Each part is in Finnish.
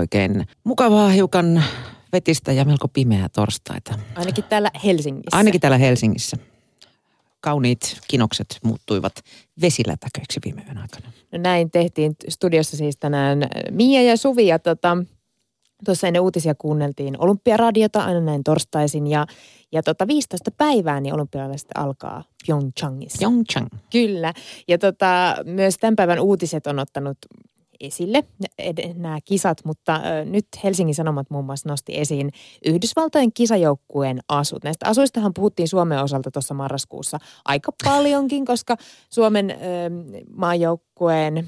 oikein mukavaa, hiukan vetistä ja melko pimeää torstaita. Ainakin täällä Helsingissä. Ainakin täällä Helsingissä. Kauniit kinokset muuttuivat vesilätäköiksi viime yön aikana. No näin tehtiin studiossa siis tänään Mia ja Suvi ja tota, tuossa ennen uutisia kuunneltiin Olympiaradiota aina näin torstaisin ja, ja tota 15 päivää niin olympialaiset alkaa Pyeongchangissa. Pyeongchang. Kyllä. Ja tota, myös tämän päivän uutiset on ottanut esille nämä kisat, mutta nyt Helsingin Sanomat muun muassa nosti esiin Yhdysvaltojen kisajoukkueen asut. Näistä asuistahan puhuttiin Suomen osalta tuossa marraskuussa aika paljonkin, koska Suomen maajoukkueen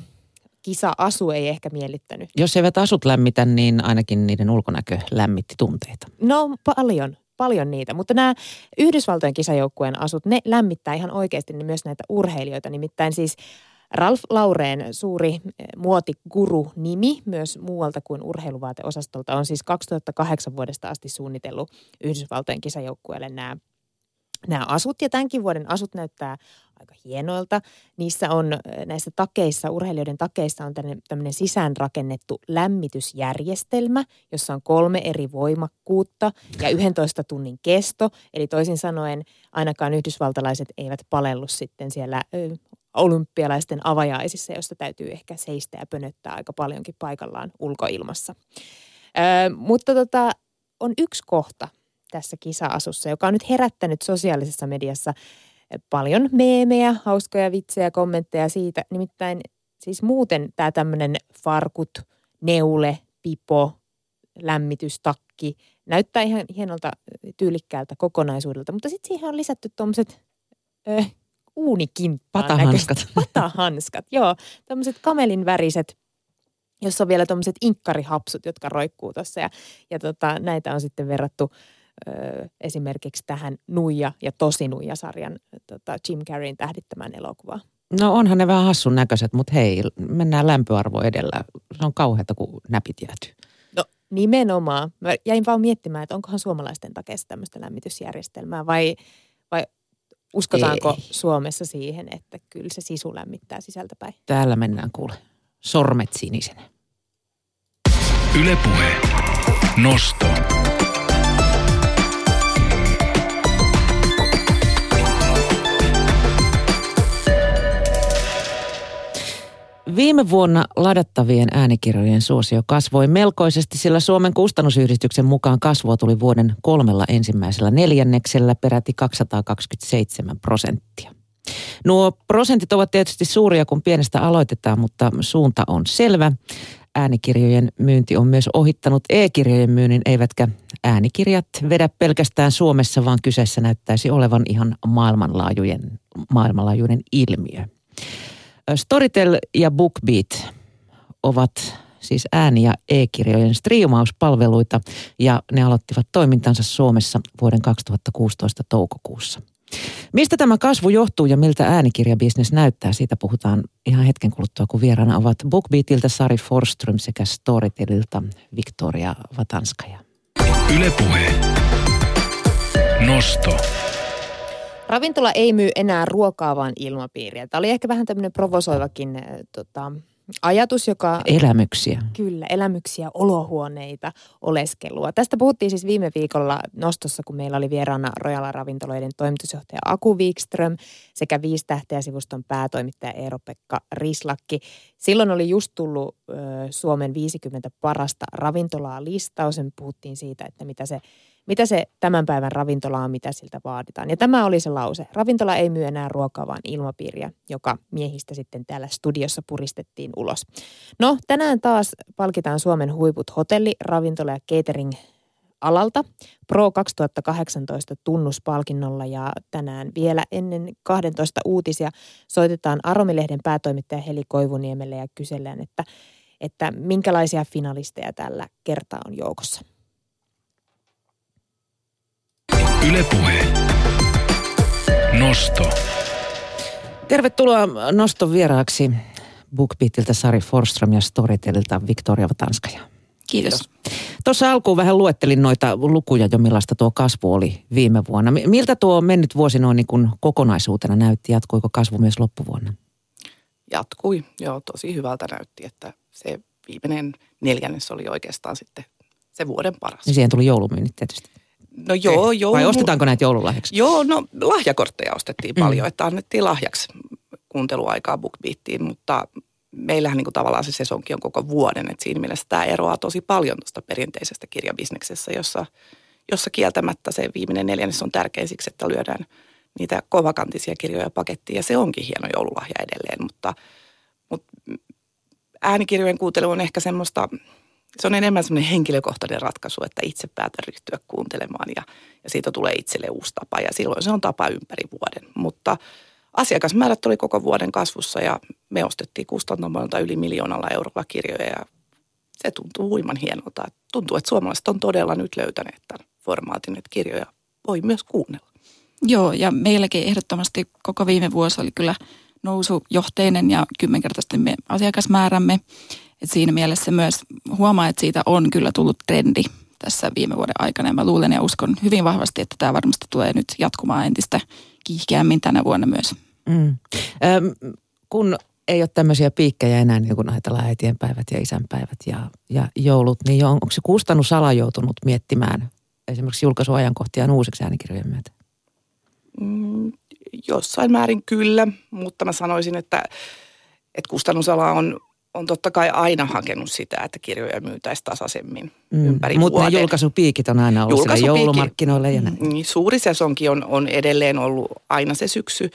kisa-asu ei ehkä miellyttänyt. Jos eivät asut lämmitä, niin ainakin niiden ulkonäkö lämmitti tunteita. No paljon, paljon niitä, mutta nämä Yhdysvaltojen kisajoukkueen asut, ne lämmittää ihan oikeasti myös näitä urheilijoita. Nimittäin siis Ralf Laureen suuri muotiguru-nimi myös muualta kuin urheiluvaateosastolta on siis 2008 vuodesta asti suunnitellut Yhdysvaltojen kisajoukkueelle nämä nämä asut ja tämänkin vuoden asut näyttää aika hienoilta. Niissä on näissä takeissa, urheilijoiden takeissa on tämmöinen sisäänrakennettu lämmitysjärjestelmä, jossa on kolme eri voimakkuutta ja 11 tunnin kesto. Eli toisin sanoen ainakaan yhdysvaltalaiset eivät palellu sitten siellä olympialaisten avajaisissa, josta täytyy ehkä seistä ja pönöttää aika paljonkin paikallaan ulkoilmassa. Ö, mutta tota, on yksi kohta tässä kisa-asussa, joka on nyt herättänyt sosiaalisessa mediassa paljon meemejä, hauskoja vitsejä, kommentteja siitä. Nimittäin siis muuten tämä tämmöinen farkut, neule, pipo, lämmitystakki näyttää ihan hienolta tyylikkäältä kokonaisuudelta, mutta sitten siihen on lisätty tuommoiset uunikinppaan Patahanskat. näköiset- Patahanskat, joo. Tämmöiset kamelin väriset, jossa on vielä tuommoiset inkkarihapsut, jotka roikkuu tuossa. Ja, ja tota, näitä on sitten verrattu ö, esimerkiksi tähän Nuija ja Tosi Nuija-sarjan tota, Jim Carreyn tähdittämään elokuvaan. No onhan ne vähän hassun näköiset, mutta hei, mennään lämpöarvo edellä. Se on kauheata, kun näpit jäätyy. No nimenomaan. Mä jäin vaan miettimään, että onkohan suomalaisten takeessa tämmöistä lämmitysjärjestelmää vai, vai uskotaanko Ei. Suomessa siihen, että kyllä se sisu lämmittää sisältäpäin. Täällä mennään kuule. Sormet sinisenä. Ylepuhe. Nosto. Viime vuonna ladattavien äänikirjojen suosio kasvoi melkoisesti, sillä Suomen kustannusyhdistyksen mukaan kasvua tuli vuoden kolmella ensimmäisellä neljänneksellä peräti 227 prosenttia. Nuo prosentit ovat tietysti suuria, kun pienestä aloitetaan, mutta suunta on selvä. Äänikirjojen myynti on myös ohittanut e-kirjojen myynnin, eivätkä äänikirjat vedä pelkästään Suomessa, vaan kyseessä näyttäisi olevan ihan maailmanlaajuinen, ilmiö. Storytel ja BookBeat ovat siis ääni- ja e-kirjojen striimauspalveluita ja ne aloittivat toimintansa Suomessa vuoden 2016 toukokuussa. Mistä tämä kasvu johtuu ja miltä äänikirjabisnes näyttää, siitä puhutaan ihan hetken kuluttua, kun vieraana ovat BookBeatilta Sari Forström sekä Storytelilta Victoria Vatanskaja. Ylepuhe. Nosto. Ravintola ei myy enää ruokaa, vaan ilmapiiriä. Tämä oli ehkä vähän tämmöinen provosoivakin äh, tota, ajatus, joka... Elämyksiä. Kyllä, elämyksiä, olohuoneita, oleskelua. Tästä puhuttiin siis viime viikolla nostossa, kun meillä oli vieraana Rojala Ravintoloiden toimitusjohtaja Aku Wikström sekä Viisi tähteä-sivuston päätoimittaja Eero-Pekka Rislakki. Silloin oli just tullut ö, Suomen 50 parasta ravintolaa listaus. Ja me puhuttiin siitä, että mitä se, mitä se tämän päivän ravintola on, mitä siltä vaaditaan. Ja tämä oli se lause. Ravintola ei myy enää ruokaa, vaan ilmapiiriä, joka miehistä sitten täällä studiossa puristettiin ulos. No, tänään taas palkitaan Suomen huiput hotelli, ravintola ja catering alalta Pro 2018 tunnuspalkinnolla ja tänään vielä ennen 12 uutisia soitetaan Aromilehden päätoimittaja Heli Koivuniemelle ja kysellään, että, että minkälaisia finalisteja tällä kertaa on joukossa. Ylepuhe. Nosto. Tervetuloa noston vieraaksi BookBeatilta Sari Forström ja Storytelilta Victoria Vatanskaja. Kiitos. Tuossa alkuun vähän luettelin noita lukuja jo, millaista tuo kasvu oli viime vuonna. Mi- Miltä tuo mennyt vuosi noin niin kuin kokonaisuutena näytti? Jatkuiko kasvu myös loppuvuonna? Jatkui, joo, tosi hyvältä näytti, että se viimeinen neljännes oli oikeastaan sitten se vuoden paras. Niin siihen tuli joulumyynnit tietysti. No joo, joo. Vai ostetaanko näitä joululahjaksi? Joo, no lahjakortteja ostettiin Mm. paljon, että annettiin lahjaksi kuunteluaikaa BookBeatiin, mutta meillähän niin kuin tavallaan se sesonki on koko vuoden, että siinä mielessä tämä eroaa tosi paljon tuosta perinteisestä kirjabisneksessä, jossa, jossa kieltämättä se viimeinen neljännes on tärkeä siksi, että lyödään niitä kovakantisia kirjoja pakettiin ja se onkin hieno joululahja edelleen, mutta, mutta äänikirjojen kuuntelu on ehkä semmoista, se on enemmän semmoinen henkilökohtainen ratkaisu, että itse päätän ryhtyä kuuntelemaan ja, ja siitä tulee itselle uusi tapa ja silloin se on tapa ympäri vuoden. Mutta asiakasmäärät oli koko vuoden kasvussa ja me ostettiin kustantamolta yli miljoonalla eurolla kirjoja ja se tuntuu huiman hienolta. Tuntuu, että suomalaiset on todella nyt löytäneet tämän formaatin, että kirjoja voi myös kuunnella. Joo, ja meilläkin ehdottomasti koko viime vuosi oli kyllä nousujohteinen ja kymmenkertaistimme asiakasmäärämme. Et siinä mielessä myös huomaa, että siitä on kyllä tullut trendi tässä viime vuoden aikana. Ja mä luulen ja uskon hyvin vahvasti, että tämä varmasti tulee nyt jatkumaan entistä kiihkeämmin tänä vuonna myös. Mm. Öm, kun ei ole tämmöisiä piikkejä enää, niin kun ajatellaan äitienpäivät ja isänpäivät ja, ja joulut, niin on, onko se kustannusala joutunut miettimään esimerkiksi julkaisuajankohtiaan uusiksi äänikirjojen myötä? Mm, jossain määrin kyllä, mutta mä sanoisin, että, että kustannusala on, on totta kai aina hakenut sitä, että kirjoja myytäisiin tasaisemmin mm. ympäri Mutta ne vuoden. julkaisupiikit on aina ollut sillä Julkaisupiikki. joulumarkkinoille ja näin. Niin, suuri sesonki on, on edelleen ollut aina se syksy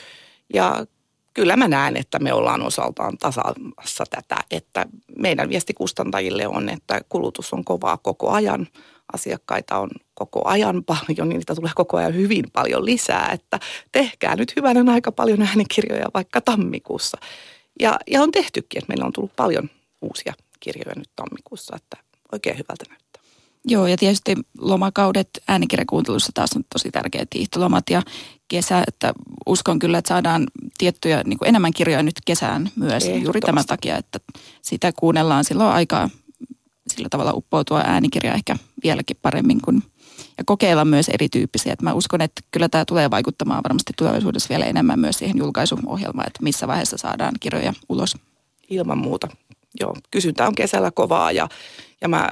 ja kyllä mä näen, että me ollaan osaltaan tasaamassa tätä, että meidän viesti kustantajille on, että kulutus on kovaa koko ajan. Asiakkaita on koko ajan paljon, niin niitä tulee koko ajan hyvin paljon lisää, että tehkää nyt hyvänen aika paljon äänikirjoja vaikka tammikuussa. Ja, ja on tehtykin, että meillä on tullut paljon uusia kirjoja nyt tammikuussa, että oikein hyvältä näyttää. Joo, ja tietysti lomakaudet äänikirjakuuntelussa taas on tosi tärkeät hiihtolomat ja kesä, että uskon kyllä, että saadaan tiettyjä niin kuin enemmän kirjoja nyt kesään myös juuri tämän takia, että sitä kuunnellaan silloin aikaa sillä tavalla uppoutua äänikirja ehkä vieläkin paremmin kuin ja kokeilla myös erityyppisiä. Että mä uskon, että kyllä tämä tulee vaikuttamaan varmasti tulevaisuudessa vielä enemmän myös siihen julkaisuohjelmaan, että missä vaiheessa saadaan kirjoja ulos. Ilman muuta. Joo, kysyntä on kesällä kovaa ja, ja mä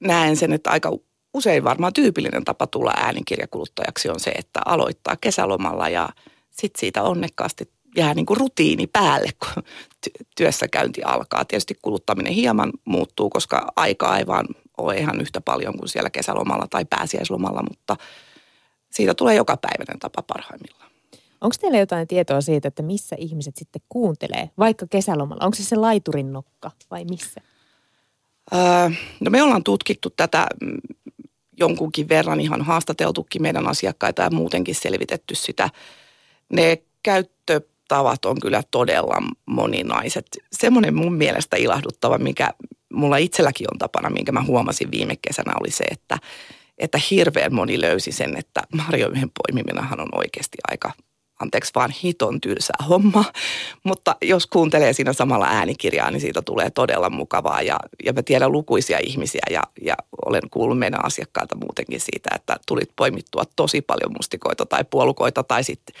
näen sen, että aika usein varmaan tyypillinen tapa tulla äänikirjakuluttajaksi on se, että aloittaa kesälomalla ja sitten siitä onnekkaasti jää niin kuin rutiini päälle, kun ty- työssäkäynti alkaa. Tietysti kuluttaminen hieman muuttuu, koska aikaa ei vaan ole ihan yhtä paljon kuin siellä kesälomalla tai pääsiäislomalla, mutta siitä tulee jokapäiväinen tapa parhaimmillaan. Onko teillä jotain tietoa siitä, että missä ihmiset sitten kuuntelee, vaikka kesälomalla? Onko se se laiturin nokka vai missä? Öö, no me ollaan tutkittu tätä mm, jonkunkin verran, ihan haastateltukin meidän asiakkaita ja muutenkin selvitetty sitä. Ne käyttötavat on kyllä todella moninaiset. Semmoinen mun mielestä ilahduttava, mikä mulla itselläkin on tapana, minkä mä huomasin viime kesänä, oli se, että, että hirveän moni löysi sen, että marjojen poimiminenhan on oikeasti aika anteeksi vaan hiton tylsää homma, mutta jos kuuntelee siinä samalla äänikirjaa, niin siitä tulee todella mukavaa ja, ja mä tiedän lukuisia ihmisiä ja, ja olen kuullut meidän asiakkailta muutenkin siitä, että tulit poimittua tosi paljon mustikoita tai puolukoita tai sitten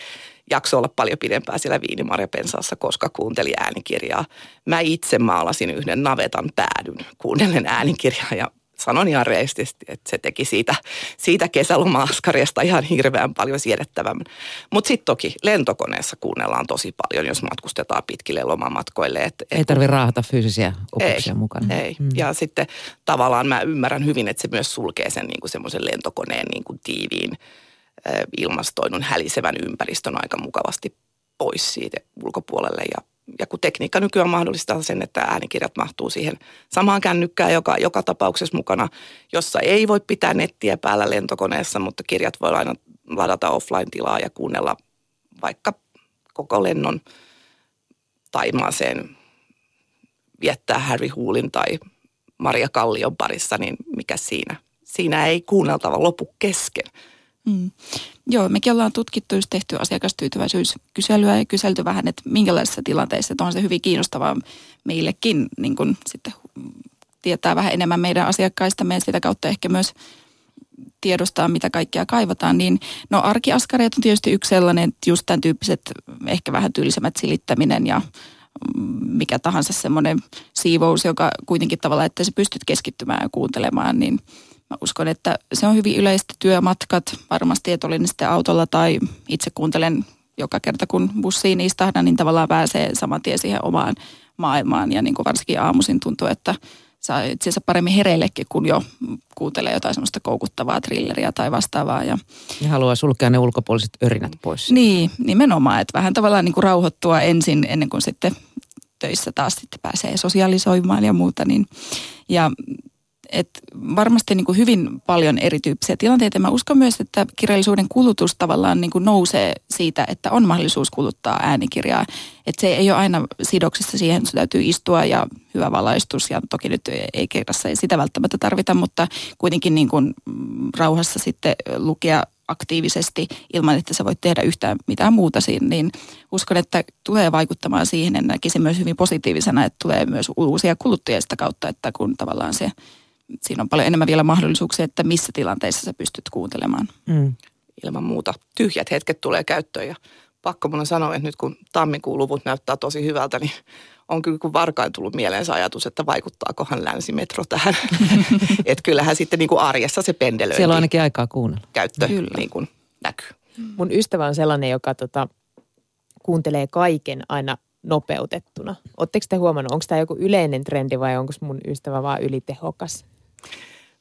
jakso olla paljon pidempään siellä viinimarjapensaassa, koska kuunteli äänikirjaa. Mä itse maalasin yhden navetan päädyn kuunnellen äänikirjaa ja sanon ihan reistisesti, että se teki siitä, siitä kesäloma-askariasta ihan hirveän paljon siedettävämmän. Mutta sitten toki lentokoneessa kuunnellaan tosi paljon, jos matkustetaan pitkille lomamatkoille. Et, et Ei tarvitse raahata fyysisiä opuksia ei, mukana. Ei. Mm. Ja sitten tavallaan mä ymmärrän hyvin, että se myös sulkee sen niin semmoisen lentokoneen niin kuin tiiviin ilmastoidun hälisevän ympäristön aika mukavasti pois siitä ulkopuolelle. Ja, ja kun tekniikka nykyään mahdollistaa sen, että äänikirjat mahtuu siihen samaan kännykkään, joka joka tapauksessa mukana, jossa ei voi pitää nettiä päällä lentokoneessa, mutta kirjat voi aina ladata offline-tilaa ja kuunnella vaikka koko lennon Taimaaseen viettää Harry Huulin tai Maria Kallion parissa, niin mikä siinä? Siinä ei kuunneltava lopu kesken. Mm. Joo, mekin ollaan tutkittu just tehty asiakastyytyväisyyskyselyä ja kyselty vähän, että minkälaisissa tilanteissa, että on se hyvin kiinnostavaa meillekin niin kun sitten tietää vähän enemmän meidän asiakkaistamme ja sitä kautta ehkä myös tiedostaa, mitä kaikkea kaivataan, niin no arkiaskareet on tietysti yksi sellainen, että just tämän tyyppiset ehkä vähän tyylisemmät silittäminen ja mikä tahansa semmoinen siivous, joka kuitenkin tavallaan, että sä pystyt keskittymään ja kuuntelemaan, niin mä uskon, että se on hyvin yleistä työmatkat varmasti, että olin sitten autolla tai itse kuuntelen joka kerta kun bussiin istahdan, niin tavallaan pääsee saman tien siihen omaan maailmaan ja niin kuin varsinkin aamuisin tuntuu, että saa itse asiassa paremmin hereillekin, kun jo kuuntelee jotain semmoista koukuttavaa trilleriä tai vastaavaa. Ja, ja haluaa sulkea ne ulkopuoliset örinät pois. Niin, nimenomaan, että vähän tavallaan niin kuin rauhoittua ensin ennen kuin sitten töissä taas sitten pääsee sosiaalisoimaan ja muuta. Niin, ja et varmasti niin kuin hyvin paljon erityyppisiä tilanteita. Mä uskon myös, että kirjallisuuden kulutus tavallaan niin kuin nousee siitä, että on mahdollisuus kuluttaa äänikirjaa. Että se ei ole aina sidoksissa siihen, että täytyy istua ja hyvä valaistus. Ja toki nyt ei kirjassa ei sitä välttämättä tarvita, mutta kuitenkin niin kuin rauhassa sitten lukea aktiivisesti ilman, että sä voit tehdä yhtään mitään muuta siinä, niin uskon, että tulee vaikuttamaan siihen ja näkisin myös hyvin positiivisena, että tulee myös uusia kuluttajia sitä kautta, että kun tavallaan se siinä on paljon enemmän vielä mahdollisuuksia, että missä tilanteissa sä pystyt kuuntelemaan. Mm. Ilman muuta tyhjät hetket tulee käyttöön ja pakko mun sanoa, että nyt kun tammikuun luvut näyttää tosi hyvältä, niin on kyllä kun varkain tullut mieleensä ajatus, että vaikuttaakohan länsimetro tähän. että kyllähän sitten niin kuin arjessa se pendelöinti. Siellä on ainakin aikaa kuunnella. Käyttö kyllä. niin kuin näkyy. Mun ystävä on sellainen, joka tota, kuuntelee kaiken aina nopeutettuna. Oletteko te huomannut, onko tämä joku yleinen trendi vai onko mun ystävä vaan ylitehokas?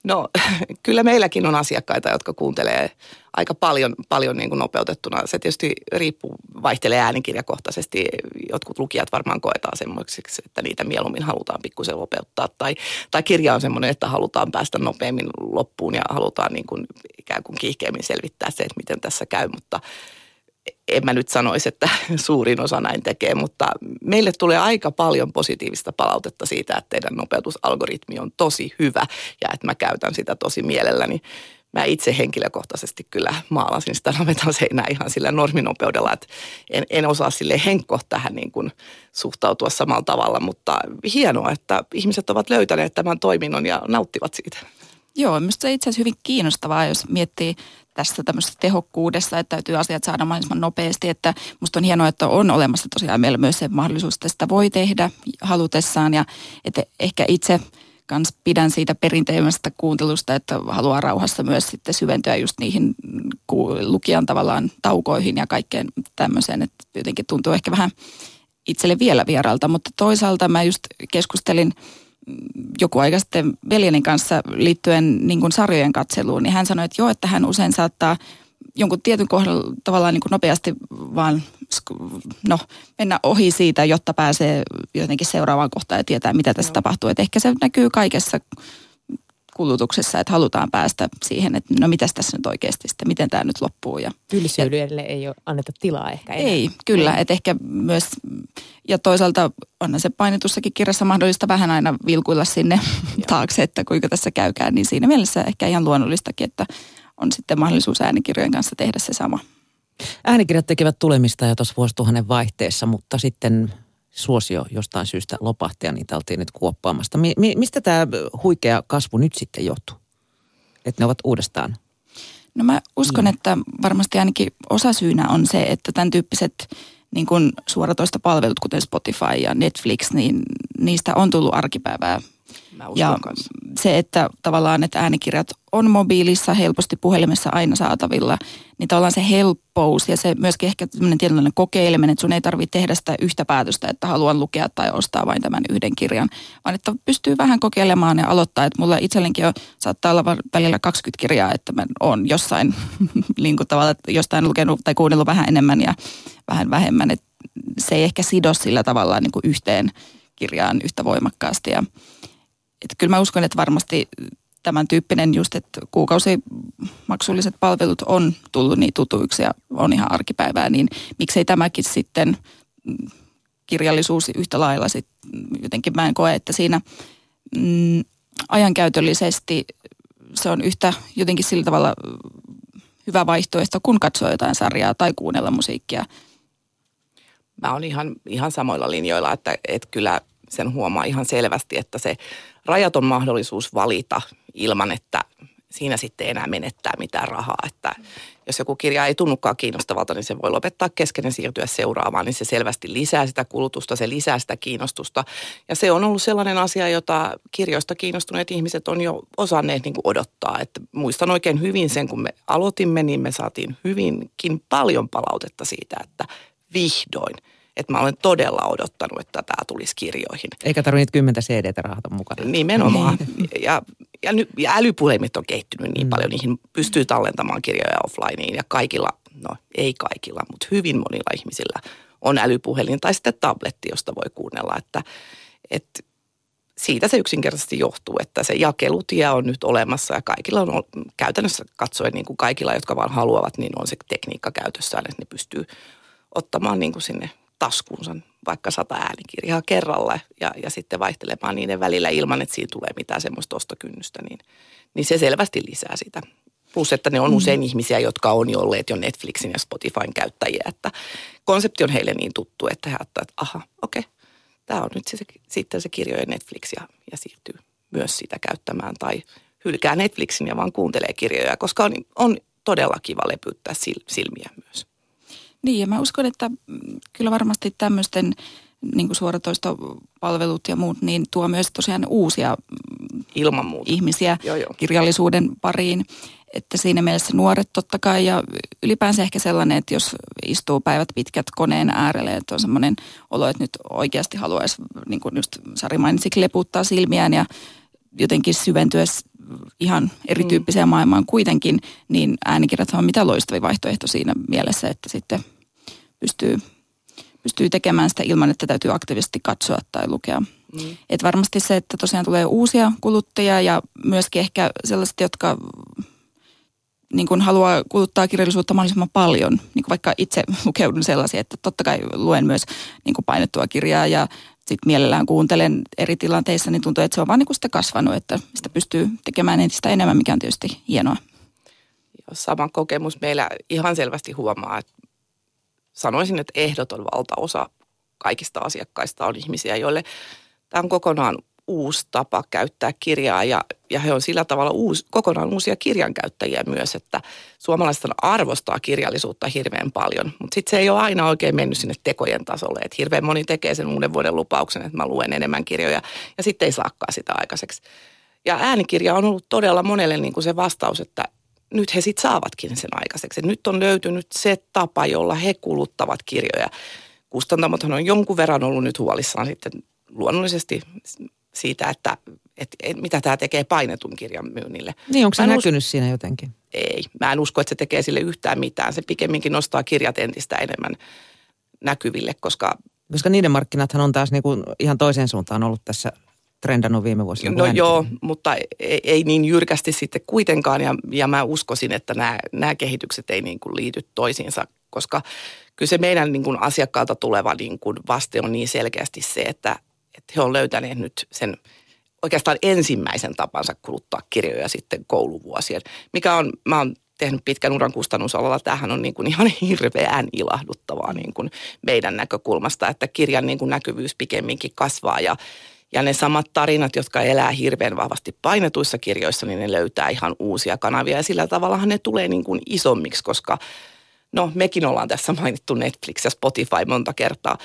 No kyllä meilläkin on asiakkaita, jotka kuuntelee aika paljon, paljon niin kuin nopeutettuna. Se tietysti riippuu, vaihtelee äänikirjakohtaisesti. Jotkut lukijat varmaan koetaan semmoiseksi, että niitä mieluummin halutaan pikkusen nopeuttaa. Tai, tai kirja on semmoinen, että halutaan päästä nopeammin loppuun ja halutaan niin kuin ikään kuin kiihkeämmin selvittää se, että miten tässä käy. Mutta en mä nyt sanoisi, että suurin osa näin tekee, mutta meille tulee aika paljon positiivista palautetta siitä, että teidän nopeutusalgoritmi on tosi hyvä ja että mä käytän sitä tosi mielelläni. Mä itse henkilökohtaisesti kyllä maalasin sitä navetan seinää ihan sillä norminopeudella, että en, en osaa sille henkko tähän niin kuin suhtautua samalla tavalla, mutta hienoa, että ihmiset ovat löytäneet tämän toiminnon ja nauttivat siitä. Joo, minusta se itse asiassa hyvin kiinnostavaa, jos miettii tässä tämmöisessä tehokkuudessa, että täytyy asiat saada mahdollisimman nopeasti. Että musta on hienoa, että on olemassa tosiaan meillä myös se mahdollisuus, että sitä voi tehdä halutessaan. Ja että ehkä itse kans pidän siitä perinteimmästä kuuntelusta, että haluaa rauhassa myös sitten syventyä just niihin lukijan tavallaan taukoihin ja kaikkeen tämmöiseen. Että jotenkin tuntuu ehkä vähän itselle vielä vieralta, mutta toisaalta mä just keskustelin – joku aika sitten veljeni kanssa liittyen niin kuin sarjojen katseluun, niin hän sanoi, että joo, että hän usein saattaa jonkun tietyn kohdalla tavallaan niin kuin nopeasti vaan no, mennä ohi siitä, jotta pääsee jotenkin seuraavaan kohtaan ja tietää, mitä tässä Joo. tapahtuu. Et ehkä se näkyy kaikessa kulutuksessa, että halutaan päästä siihen, että no mitäs tässä nyt oikeasti sitten, miten tämä nyt loppuu. Ja, Tylsyydelle ei ole anneta tilaa ehkä enää. Ei, kyllä, että ehkä myös, ja toisaalta onhan se painetussakin kirjassa mahdollista vähän aina vilkuilla sinne taakse, että kuinka tässä käykään, niin siinä mielessä ehkä ihan luonnollistakin, että on sitten mahdollisuus äänikirjojen kanssa tehdä se sama. Äänikirjat tekevät tulemista jo tuossa vuosituhannen vaihteessa, mutta sitten suosio jostain syystä lopahti ja niitä oltiin nyt kuoppaamasta. Mi- mi- mistä tämä huikea kasvu nyt sitten johtuu? Että ne ovat uudestaan No mä uskon, niin. että varmasti ainakin osa syynä on se, että tämän tyyppiset niin kuin suoratoista palvelut, kuten Spotify ja Netflix, niin niistä on tullut arkipäivää ja kanssa. se, että tavallaan että äänikirjat on mobiilissa, helposti puhelimessa aina saatavilla, niin tavallaan se helppous ja se myöskin ehkä tämmöinen tietynlainen kokeileminen, että sun ei tarvitse tehdä sitä yhtä päätöstä, että haluan lukea tai ostaa vain tämän yhden kirjan, vaan että pystyy vähän kokeilemaan ja aloittaa. Että mulla itsellenkin on, saattaa olla välillä 20 kirjaa, että mä oon jossain niin kuin tavalla, että jostain lukenut tai kuunnellut vähän enemmän ja vähän vähemmän. Että se ei ehkä sido sillä tavalla niin kuin yhteen kirjaan yhtä voimakkaasti ja että kyllä mä uskon, että varmasti tämän tyyppinen just, että kuukausimaksulliset palvelut on tullut niin tutuiksi ja on ihan arkipäivää, niin miksei tämäkin sitten kirjallisuus yhtä lailla sit jotenkin mä en koe, että siinä mm, ajankäytöllisesti se on yhtä jotenkin sillä tavalla hyvä vaihtoehto, kun katsoo jotain sarjaa tai kuunnella musiikkia. Mä oon ihan, ihan samoilla linjoilla, että, että kyllä sen huomaa ihan selvästi, että se rajaton mahdollisuus valita ilman, että, siinä sitten enää menettää mitään rahaa. Että jos joku kirja ei tunnukaan kiinnostavalta, niin se voi lopettaa kesken ja siirtyä seuraavaan, niin se selvästi lisää sitä kulutusta, se lisää sitä kiinnostusta. Ja se on ollut sellainen asia, jota kirjoista kiinnostuneet ihmiset on jo osanneet niin kuin odottaa. Että muistan oikein hyvin sen, kun me aloitimme, niin me saatiin hyvinkin paljon palautetta siitä, että vihdoin – että mä olen todella odottanut, että tämä tulisi kirjoihin. Eikä tarvitse kymmentä CD-tä rahata mukana. Nimenomaan. ja, ja, ny, ja älypuhelimet on kehittynyt niin mm. paljon, niihin pystyy tallentamaan kirjoja offlineen ja kaikilla, no ei kaikilla, mutta hyvin monilla ihmisillä on älypuhelin tai sitten tabletti, josta voi kuunnella, että, että siitä se yksinkertaisesti johtuu, että se jakelutie on nyt olemassa ja kaikilla on käytännössä katsoen niin kuin kaikilla, jotka vaan haluavat, niin on se tekniikka käytössään, että ne pystyy ottamaan niin kuin sinne taskuunsa vaikka sata äänikirjaa kerralla ja, ja sitten vaihtelemaan niiden välillä ilman, että siinä tulee mitään semmoista ostokynnystä, niin, niin se selvästi lisää sitä. Plus, että ne on mm. usein ihmisiä, jotka on jo olleet jo Netflixin ja Spotifyn käyttäjiä, että konsepti on heille niin tuttu, että he ajattelevat, että aha, okei, okay, tämä on nyt se, sitten se kirjojen Netflix ja, ja siirtyy myös sitä käyttämään tai hylkää Netflixin ja vaan kuuntelee kirjoja, koska on, on todella kiva lepyttää silmiä myös. Niin ja mä uskon, että kyllä varmasti tämmöisten niin kuin suoratoistopalvelut ja muut, niin tuo myös tosiaan uusia Ilman muuta. ihmisiä joo, joo. kirjallisuuden pariin. Että siinä mielessä nuoret totta kai ja ylipäänsä ehkä sellainen, että jos istuu päivät pitkät koneen äärelle, että on semmoinen olo, että nyt oikeasti haluaisi, niin kuin just Sari mainitsikin, leputtaa silmiään ja jotenkin syventyä ihan erityyppiseen mm. maailmaan kuitenkin, niin äänikirjat on mitä loistavia vaihtoehto siinä mielessä, että sitten pystyy, pystyy tekemään sitä ilman, että täytyy aktiivisesti katsoa tai lukea. Mm. Et varmasti se, että tosiaan tulee uusia kuluttajia ja myöskin ehkä sellaiset, jotka niin kuin haluaa kuluttaa kirjallisuutta mahdollisimman paljon. Niin kuin vaikka itse lukeudun sellaisia, että totta kai luen myös niin kuin painettua kirjaa ja sitten mielellään kuuntelen eri tilanteissa, niin tuntuu, että se on vaan niin kuin sitä kasvanut, että sitä pystyy tekemään entistä enemmän, mikä on tietysti hienoa. Sama kokemus meillä ihan selvästi huomaa, että sanoisin, että ehdoton valtaosa kaikista asiakkaista on ihmisiä, joille tämä on kokonaan uusi tapa käyttää kirjaa ja, ja he on sillä tavalla uusi, kokonaan uusia kirjankäyttäjiä myös, että suomalaiset arvostaa kirjallisuutta hirveän paljon, mutta sitten se ei ole aina oikein mennyt sinne tekojen tasolle, että hirveän moni tekee sen uuden vuoden lupauksen, että mä luen enemmän kirjoja ja sitten ei saakaan sitä aikaiseksi. Ja äänikirja on ollut todella monelle niin kuin se vastaus, että nyt he sitten saavatkin sen aikaiseksi. Nyt on löytynyt se tapa, jolla he kuluttavat kirjoja. Kustantamothan on jonkun verran ollut nyt huolissaan sitten luonnollisesti siitä, että, että, mitä tämä tekee painetun kirjan myynnille. Niin, onko se näkynyt us- siinä jotenkin? Ei. Mä en usko, että se tekee sille yhtään mitään. Se pikemminkin nostaa kirjat entistä enemmän näkyville, koska... Koska niiden markkinathan on taas niin kuin ihan toiseen suuntaan ollut tässä trendannut viime vuosina. No joo, mutta ei, ei niin jyrkästi sitten kuitenkaan ja, ja mä uskoisin, että nämä, nämä kehitykset ei niin kuin liity toisiinsa, koska kyllä se meidän niin kuin asiakkaalta tuleva niin kuin vaste on niin selkeästi se, että, että he on löytäneet nyt sen oikeastaan ensimmäisen tapansa kuluttaa kirjoja sitten kouluvuosien, mikä on, mä oon tehnyt pitkän uran kustannusalalla. Tämähän on niin kuin ihan hirveän ilahduttavaa niin kuin meidän näkökulmasta, että kirjan niin kuin näkyvyys pikemminkin kasvaa ja ja ne samat tarinat, jotka elää hirveän vahvasti painetuissa kirjoissa, niin ne löytää ihan uusia kanavia. Ja sillä tavallahan ne tulee niin kuin isommiksi, koska no mekin ollaan tässä mainittu Netflix ja Spotify monta kertaa.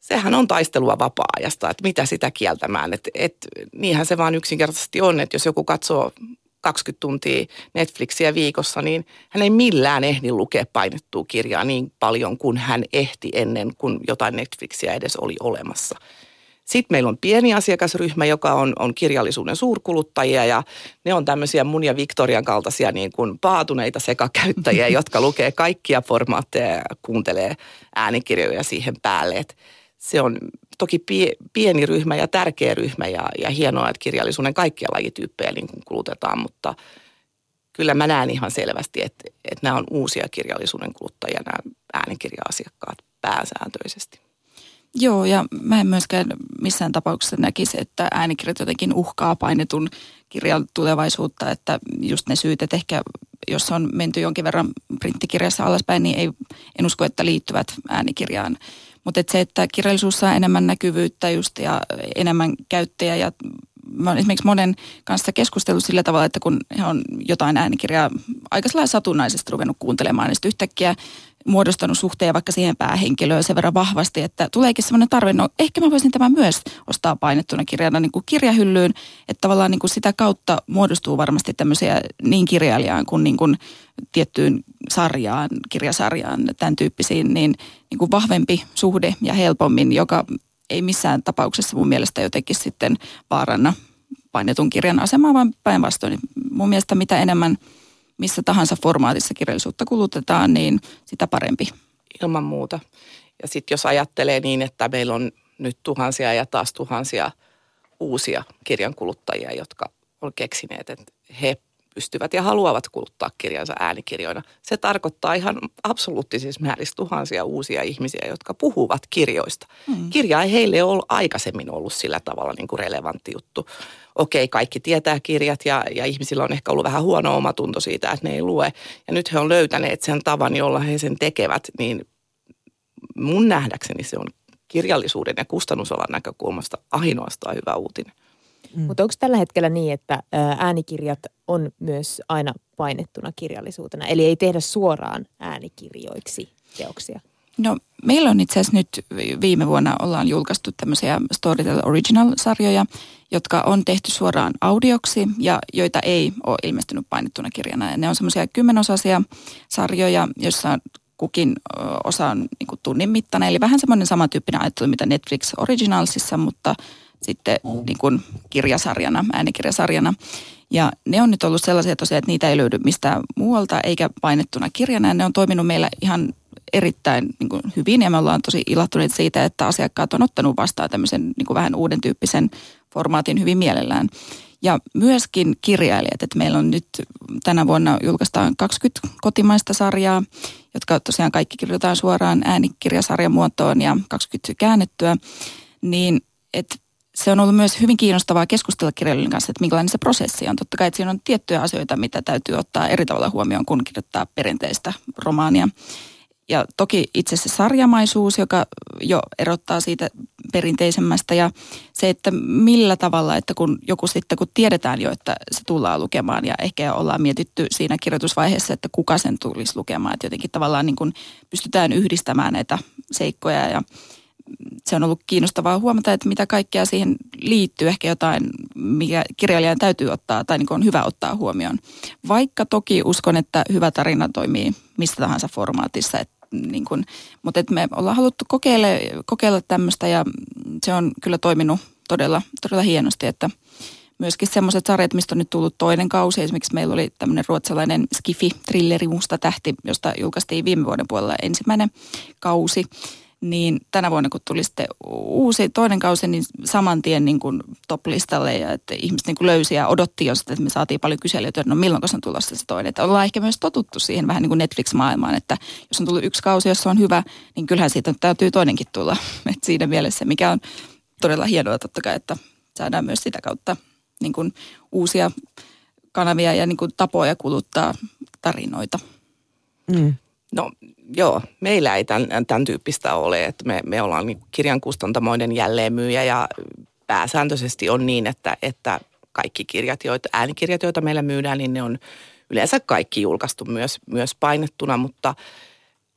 Sehän on taistelua vapaa-ajasta, että mitä sitä kieltämään. Et, et, niinhän se vaan yksinkertaisesti on, että jos joku katsoo 20 tuntia Netflixiä viikossa, niin hän ei millään ehdi lukea painettua kirjaa niin paljon kuin hän ehti ennen kuin jotain Netflixiä edes oli olemassa. Sitten meillä on pieni asiakasryhmä, joka on, on kirjallisuuden suurkuluttajia ja ne on tämmöisiä mun ja Victorian kaltaisia niin kuin paatuneita sekakäyttäjiä, jotka lukee kaikkia formaatteja ja kuuntelee äänikirjoja siihen päälle. Et se on toki pie, pieni ryhmä ja tärkeä ryhmä ja, ja hienoa, että kirjallisuuden kaikkia lajityyppejä niin kuin kulutetaan, mutta kyllä mä näen ihan selvästi, että, että nämä on uusia kirjallisuuden kuluttajia, nämä äänikirja-asiakkaat pääsääntöisesti. Joo, ja mä en myöskään missään tapauksessa näkisi, että äänikirjat jotenkin uhkaa painetun kirjan tulevaisuutta, että just ne syyt, että ehkä jos on menty jonkin verran printtikirjassa alaspäin, niin ei, en usko, että liittyvät äänikirjaan. Mutta et se, että kirjallisuus saa enemmän näkyvyyttä just ja enemmän käyttäjä ja mä olen esimerkiksi monen kanssa keskustellut sillä tavalla, että kun he on jotain äänikirjaa aika satunnaisesti ruvennut kuuntelemaan, niin sitten yhtäkkiä muodostanut suhteen vaikka siihen päähenkilöön sen verran vahvasti, että tuleekin semmoinen tarve, no ehkä mä voisin tämän myös ostaa painettuna kirjana niin kuin kirjahyllyyn, että tavallaan niin kuin sitä kautta muodostuu varmasti tämmöisiä niin kirjailijaan kuin, niin kuin tiettyyn sarjaan, kirjasarjaan, tämän tyyppisiin, niin, niin kuin vahvempi suhde ja helpommin, joka ei missään tapauksessa mun mielestä jotenkin sitten vaaranna painetun kirjan asemaa, vaan päinvastoin. Mun mielestä mitä enemmän missä tahansa formaatissa kirjallisuutta kulutetaan, niin sitä parempi. Ilman muuta. Ja sitten jos ajattelee niin, että meillä on nyt tuhansia ja taas tuhansia uusia kirjankuluttajia, jotka on keksineet, että he pystyvät ja haluavat kuluttaa kirjansa äänikirjoina. Se tarkoittaa ihan absoluuttisissa määrissä tuhansia uusia ihmisiä, jotka puhuvat kirjoista. Mm. Kirja ei heille ole aikaisemmin ollut sillä tavalla niin kuin relevantti juttu. Okei, kaikki tietää kirjat ja, ja ihmisillä on ehkä ollut vähän huono omatunto siitä, että ne ei lue. Ja nyt he on löytäneet sen tavan, jolla he sen tekevät, niin mun nähdäkseni se on kirjallisuuden ja kustannusalan näkökulmasta ainoastaan hyvä uutinen. Mm. Mutta onko tällä hetkellä niin, että äänikirjat on myös aina painettuna kirjallisuutena? Eli ei tehdä suoraan äänikirjoiksi teoksia? No meillä on itse asiassa nyt viime vuonna ollaan julkaistu tämmöisiä Storytel Original-sarjoja, jotka on tehty suoraan audioksi ja joita ei ole ilmestynyt painettuna kirjana. Ja ne on semmoisia kymmenosaisia sarjoja, joissa kukin osa on niin tunnin mittainen. Eli vähän semmoinen samantyyppinen ajattelu, mitä Netflix Originalsissa, mutta sitten niin kuin kirjasarjana, äänikirjasarjana. Ja ne on nyt ollut sellaisia tosiaan, että niitä ei löydy mistään muualta eikä painettuna kirjana. Ja ne on toiminut meillä ihan erittäin niin kuin hyvin ja me ollaan tosi ilahtuneet siitä, että asiakkaat on ottanut vastaan tämmöisen niin kuin vähän uuden tyyppisen formaatin hyvin mielellään. Ja myöskin kirjailijat, että meillä on nyt tänä vuonna julkaistaan 20 kotimaista sarjaa, jotka tosiaan kaikki kirjoitetaan suoraan äänikirjasarjan muotoon ja 20 käännettyä, niin että se on ollut myös hyvin kiinnostavaa keskustella kirjailijan kanssa, että minkälainen se prosessi on. Totta kai, että siinä on tiettyjä asioita, mitä täytyy ottaa eri tavalla huomioon, kun kirjoittaa perinteistä romaania. Ja toki itse se sarjamaisuus, joka jo erottaa siitä perinteisemmästä ja se, että millä tavalla, että kun joku sitten, kun tiedetään jo, että se tullaan lukemaan ja ehkä ollaan mietitty siinä kirjoitusvaiheessa, että kuka sen tulisi lukemaan, että jotenkin tavallaan niin kuin pystytään yhdistämään näitä seikkoja ja se on ollut kiinnostavaa huomata, että mitä kaikkea siihen liittyy, ehkä jotain, mikä kirjailijan täytyy ottaa tai niin on hyvä ottaa huomioon. Vaikka toki uskon, että hyvä tarina toimii missä tahansa formaatissa, että niin kuin, mutta että me ollaan haluttu kokeilla, kokeilla tämmöistä ja se on kyllä toiminut todella, todella hienosti, että myöskin semmoiset sarjat, mistä on nyt tullut toinen kausi. Esimerkiksi meillä oli tämmöinen ruotsalainen Skifi-trilleri Musta tähti, josta julkaistiin viime vuoden puolella ensimmäinen kausi niin tänä vuonna kun tuli sitten uusi toinen kausi, niin saman tien niin kuin top-listalle ja että ihmiset niin kuin löysi ja odotti jo että me saatiin paljon kyselyitä, että no milloin on tulossa se toinen. Että ollaan ehkä myös totuttu siihen vähän niin kuin Netflix-maailmaan, että jos on tullut yksi kausi, jossa on hyvä, niin kyllähän siitä täytyy toinenkin tulla. Että siinä mielessä, mikä on todella hienoa totta kai, että saadaan myös sitä kautta niin kuin uusia kanavia ja niin kuin tapoja kuluttaa tarinoita. Mm. No joo, meillä ei tämän, tämän tyyppistä ole, että me, me ollaan niin kirjan kustantamoiden jälleenmyyjä ja pääsääntöisesti on niin, että, että kaikki kirjat, joita, äänikirjat, joita meillä myydään, niin ne on yleensä kaikki julkaistu myös, myös painettuna, mutta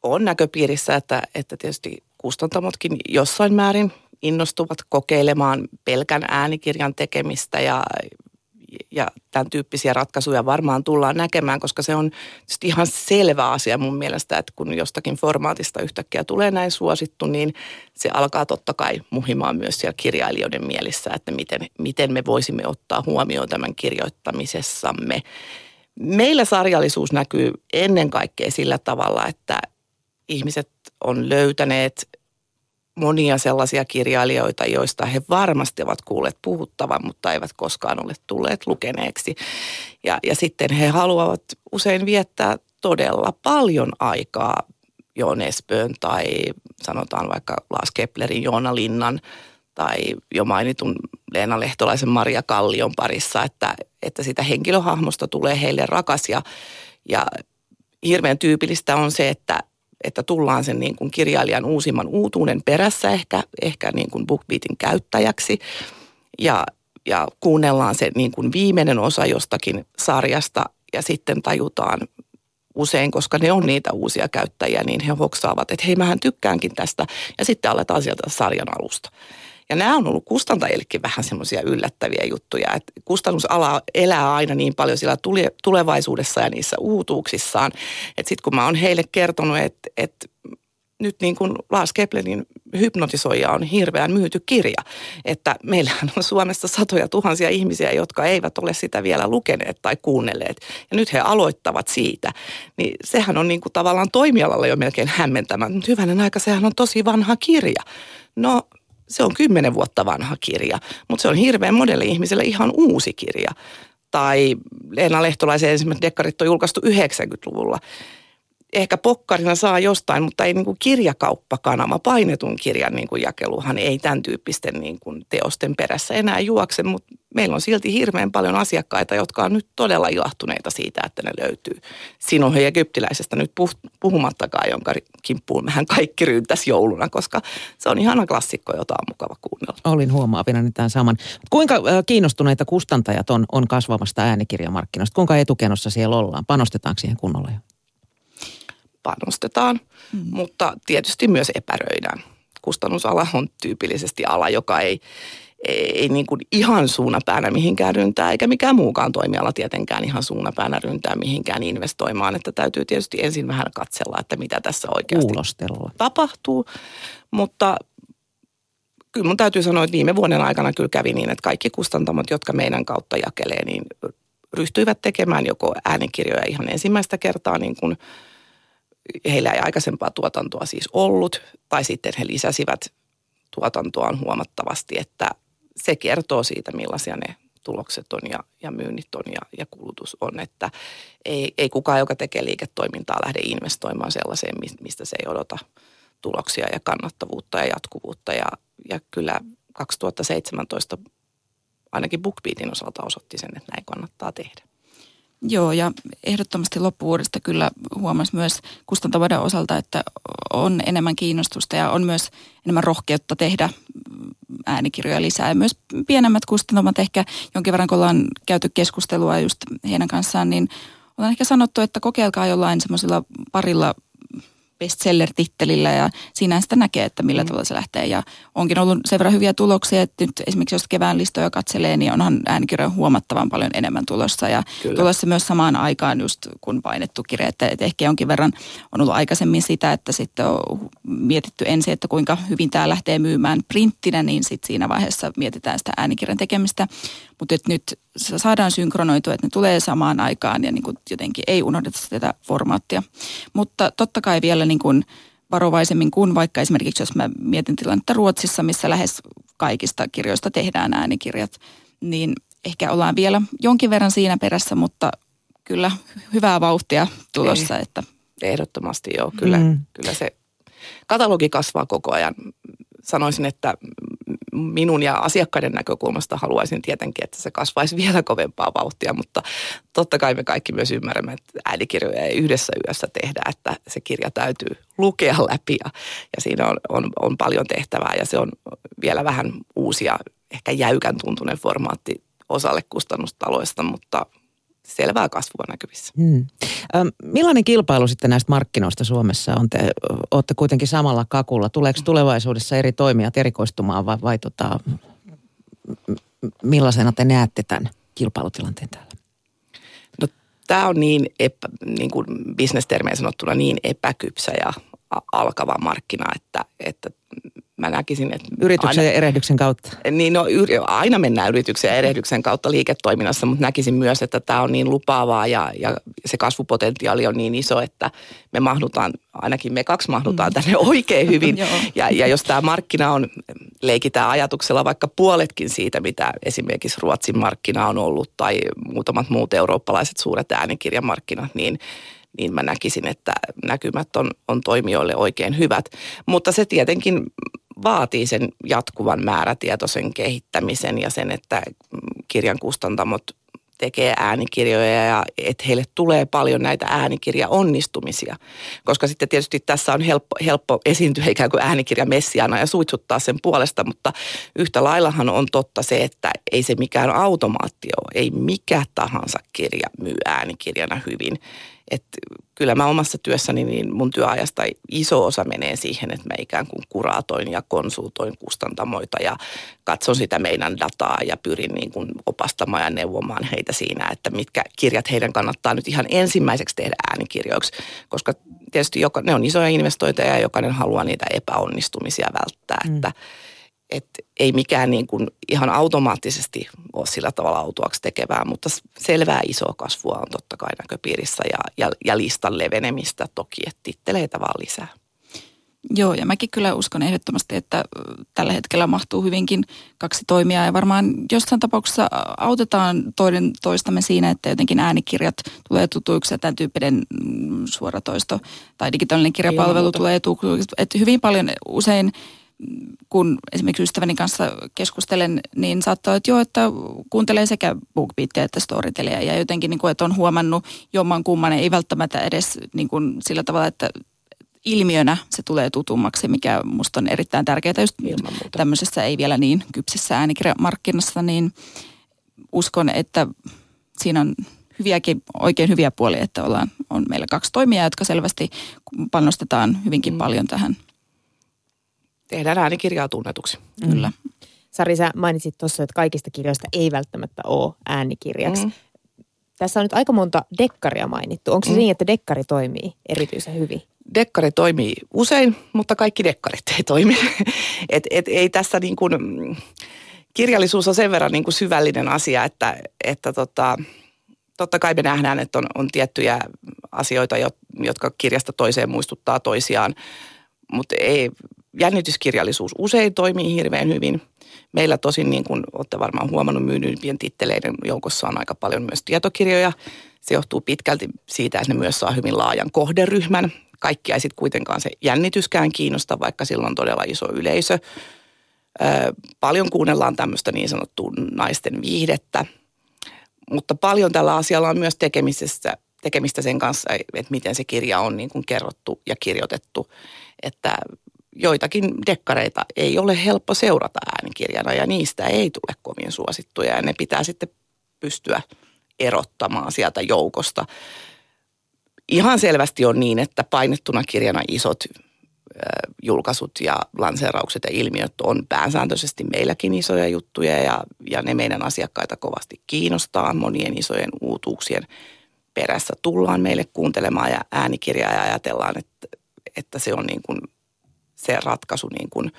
on näköpiirissä, että, että tietysti kustantamotkin jossain määrin innostuvat kokeilemaan pelkän äänikirjan tekemistä ja, ja tämän tyyppisiä ratkaisuja varmaan tullaan näkemään, koska se on ihan selvä asia mun mielestä, että kun jostakin formaatista yhtäkkiä tulee näin suosittu, niin se alkaa totta kai muhimaan myös siellä kirjailijoiden mielissä, että miten, miten me voisimme ottaa huomioon tämän kirjoittamisessamme. Meillä sarjallisuus näkyy ennen kaikkea sillä tavalla, että ihmiset on löytäneet monia sellaisia kirjailijoita, joista he varmasti ovat kuulleet puhuttavan, mutta eivät koskaan ole tulleet lukeneeksi. Ja, ja sitten he haluavat usein viettää todella paljon aikaa Joon Espön tai sanotaan vaikka Lars Keplerin Joona Linnan tai jo mainitun Leena Lehtolaisen Maria Kallion parissa, että, että sitä henkilöhahmosta tulee heille rakas ja, ja hirveän tyypillistä on se, että että tullaan sen niin kuin kirjailijan uusimman uutuuden perässä ehkä, ehkä niin kuin BookBeatin käyttäjäksi. Ja ja kuunnellaan se niin kuin viimeinen osa jostakin sarjasta ja sitten tajutaan usein, koska ne on niitä uusia käyttäjiä, niin he hoksaavat, että hei mähän tykkäänkin tästä ja sitten aletaan sieltä sarjan alusta. Ja nämä on ollut kustantajillekin vähän semmoisia yllättäviä juttuja, että kustannusala elää aina niin paljon siellä tulevaisuudessa ja niissä uutuuksissaan, että sitten kun mä oon heille kertonut, että, että nyt niin kuin Lars Keplerin hypnotisoija on hirveän myyty kirja. Että meillähän on Suomessa satoja tuhansia ihmisiä, jotka eivät ole sitä vielä lukeneet tai kuunnelleet. Ja nyt he aloittavat siitä. Niin sehän on niin kuin tavallaan toimialalla jo melkein hämmentämään. Mutta hyvänen aika, sehän on tosi vanha kirja. No se on kymmenen vuotta vanha kirja, mutta se on hirveän monelle ihmiselle ihan uusi kirja. Tai Leena Lehtolaisen ensimmäiset dekkarit on julkaistu 90-luvulla ehkä pokkarina saa jostain, mutta ei niin kuin kirjakauppakanava, painetun kirjan niin kuin jakeluhan ei tämän tyyppisten niin kuin teosten perässä enää juokse, mutta meillä on silti hirveän paljon asiakkaita, jotka on nyt todella ilahtuneita siitä, että ne löytyy Sinohen egyptiläisestä nyt puhumattakaan, jonka kimppuun mehän kaikki ryntäs jouluna, koska se on ihana klassikko, jota on mukava kuunnella. Olin huomaavina tämän saman. Kuinka kiinnostuneita kustantajat on, on kasvavasta äänikirjamarkkinoista? Kuinka etukenossa siellä ollaan? Panostetaanko siihen kunnolla jo? Panostetaan, mm. mutta tietysti myös epäröidään. Kustannusala on tyypillisesti ala, joka ei, ei niin kuin ihan suunapäänä mihinkään ryntää, eikä mikään muukaan toimiala tietenkään ihan suunapäänä ryntää mihinkään investoimaan. Että täytyy tietysti ensin vähän katsella, että mitä tässä oikeasti Kuulostella. tapahtuu. Mutta kyllä mun täytyy sanoa, että viime vuoden aikana kyllä kävi niin, että kaikki kustantamot, jotka meidän kautta jakelee, niin ryhtyivät tekemään joko äänikirjoja ihan ensimmäistä kertaa niin kuin – heillä ei aikaisempaa tuotantoa siis ollut, tai sitten he lisäsivät tuotantoaan huomattavasti, että se kertoo siitä, millaisia ne tulokset on ja, ja myynnit on ja, ja kulutus on, että ei, ei kukaan, joka tekee liiketoimintaa, lähde investoimaan sellaiseen, mistä se ei odota tuloksia ja kannattavuutta ja jatkuvuutta. Ja, ja kyllä 2017 ainakin BookBeatin osalta osoitti sen, että näin kannattaa tehdä. Joo, ja ehdottomasti loppuvuodesta kyllä huomasi myös kustantavaiden osalta, että on enemmän kiinnostusta ja on myös enemmän rohkeutta tehdä äänikirjoja lisää. Ja myös pienemmät kustantamat ehkä jonkin verran, kun ollaan käyty keskustelua just heidän kanssaan, niin olen ehkä sanottu, että kokeilkaa jollain semmoisilla parilla bestseller-tittelillä ja siinä sitä näkee, että millä mm. tavalla se lähtee. Ja onkin ollut sen verran hyviä tuloksia, että nyt esimerkiksi jos kevään listoja katselee, niin onhan äänikirjoja huomattavan paljon enemmän tulossa. Ja Kyllä. tulossa myös samaan aikaan just kun painettu kirja, että, että ehkä jonkin verran on ollut aikaisemmin sitä, että sitten on mietitty ensin, että kuinka hyvin tämä lähtee myymään printtinä, niin sitten siinä vaiheessa mietitään sitä äänikirjan tekemistä. Mutta nyt saadaan synkronoitua, että ne tulee samaan aikaan ja niin kuin jotenkin ei unohdeta tätä formaattia. Mutta totta kai vielä niin kuin varovaisemmin kuin vaikka esimerkiksi, jos mä mietin tilannetta Ruotsissa, missä lähes kaikista kirjoista tehdään äänikirjat, niin ehkä ollaan vielä jonkin verran siinä perässä, mutta kyllä hyvää vauhtia tulossa. Ei, että. Ehdottomasti joo, kyllä, mm. kyllä se katalogi kasvaa koko ajan. Sanoisin, että minun ja asiakkaiden näkökulmasta haluaisin tietenkin, että se kasvaisi vielä kovempaa vauhtia, mutta totta kai me kaikki myös ymmärrämme, että äänikirjoja ei yhdessä yössä tehdä, että se kirja täytyy lukea läpi ja, ja siinä on, on, on paljon tehtävää ja se on vielä vähän uusia, ehkä jäykän tuntunen formaatti osalle kustannustaloista, mutta selvää kasvua näkyvissä. Hmm. Millainen kilpailu sitten näistä markkinoista Suomessa on? Te olette kuitenkin samalla kakulla. Tuleeko tulevaisuudessa eri toimijat erikoistumaan vai, vai tota, millaisena te näette tämän kilpailutilanteen täällä? No, tämä on niin, epä, niin kuin bisnestermeen sanottuna niin epäkypsä ja alkava markkina, että, että mä näkisin, että... Yrityksen aina, ja erehdyksen kautta. Niin, no aina mennään yrityksen ja erehdyksen kautta liiketoiminnassa, mutta näkisin myös, että tämä on niin lupaavaa ja, ja se kasvupotentiaali on niin iso, että me mahdutaan, ainakin me kaksi mahdutaan mm. tänne oikein hyvin. ja, ja jos tämä markkina on, leikitään ajatuksella vaikka puoletkin siitä, mitä esimerkiksi Ruotsin markkina on ollut tai muutamat muut eurooppalaiset suuret äänikirjamarkkinat, niin niin mä näkisin, että näkymät on, on toimijoille oikein hyvät. Mutta se tietenkin vaatii sen jatkuvan määrätietoisen kehittämisen ja sen, että kirjan kustantamot tekee äänikirjoja ja että heille tulee paljon näitä äänikirjaonnistumisia. Koska sitten tietysti tässä on helppo, helppo esiintyä ikään kuin äänikirja messiana ja suitsuttaa sen puolesta, mutta yhtä laillahan on totta se, että ei se mikään automaatti ole. Ei mikä tahansa kirja myy äänikirjana hyvin. Että kyllä mä omassa työssäni, niin mun työajasta iso osa menee siihen, että mä ikään kuin kuraatoin ja konsultoin kustantamoita ja katson sitä meidän dataa ja pyrin niin kuin opastamaan ja neuvomaan heitä siinä, että mitkä kirjat heidän kannattaa nyt ihan ensimmäiseksi tehdä äänikirjoiksi, koska tietysti joka, ne on isoja investointeja ja jokainen haluaa niitä epäonnistumisia välttää, mm. että että ei mikään niin kuin ihan automaattisesti ole sillä tavalla autuaksi tekevää, mutta selvää isoa kasvua on totta kai näköpiirissä ja, ja, ja listan levenemistä toki, että titteleitä vaan lisää. Joo, ja mäkin kyllä uskon ehdottomasti, että tällä hetkellä mahtuu hyvinkin kaksi toimia ja varmaan jossain tapauksessa autetaan toinen toistamme siinä, että jotenkin äänikirjat tulee tutuiksi ja tämän tyyppinen mm, suoratoisto tai digitaalinen kirjapalvelu tulee tutuiksi. Että hyvin paljon usein kun esimerkiksi ystäväni kanssa keskustelen, niin saattaa että joo, että kuuntelee sekä BookBeatia että Storytelia ja jotenkin niin kuin, että on huomannut jomman kumman, ei välttämättä edes niin kuin sillä tavalla, että ilmiönä se tulee tutummaksi, mikä musta on erittäin tärkeää. Just tämmöisessä ei vielä niin kypsessä äänikirjamarkkinassa, niin uskon, että siinä on hyviäkin, oikein hyviä puolia, että ollaan, on meillä kaksi toimijaa, jotka selvästi panostetaan hyvinkin mm. paljon tähän tehdään äänikirjaa tunnetuksi. Mm. Kyllä. Sari, sä mainitsit tuossa, että kaikista kirjoista ei välttämättä ole äänikirjaksi. Mm. Tässä on nyt aika monta dekkaria mainittu. Onko se mm. niin, että dekkari toimii erityisen hyvin? Dekkari toimii usein, mutta kaikki dekkarit ei toimi. et, et, ei tässä niin kuin, kirjallisuus on sen verran niin kuin syvällinen asia, että, että tota, totta kai me nähdään, että on, on tiettyjä asioita, jotka kirjasta toiseen muistuttaa toisiaan, mutta ei, jännityskirjallisuus usein toimii hirveän hyvin. Meillä tosin, niin kuin olette varmaan huomannut, myynnyimpien titteleiden joukossa on aika paljon myös tietokirjoja. Se johtuu pitkälti siitä, että ne myös saa hyvin laajan kohderyhmän. Kaikkia ei sitten kuitenkaan se jännityskään kiinnosta, vaikka sillä on todella iso yleisö. paljon kuunnellaan tämmöistä niin sanottua naisten viihdettä, mutta paljon tällä asialla on myös tekemistä, tekemistä sen kanssa, että miten se kirja on niin kuin kerrottu ja kirjoitettu. Että joitakin dekkareita ei ole helppo seurata äänikirjana ja niistä ei tule kovin suosittuja ja ne pitää sitten pystyä erottamaan sieltä joukosta. Ihan selvästi on niin, että painettuna kirjana isot julkaisut ja lanseeraukset ja ilmiöt on pääsääntöisesti meilläkin isoja juttuja ja, ja ne meidän asiakkaita kovasti kiinnostaa. Monien isojen uutuuksien perässä tullaan meille kuuntelemaan ja äänikirjaa ja ajatellaan, että, että se on niin kuin se ratkaisu niin kuin,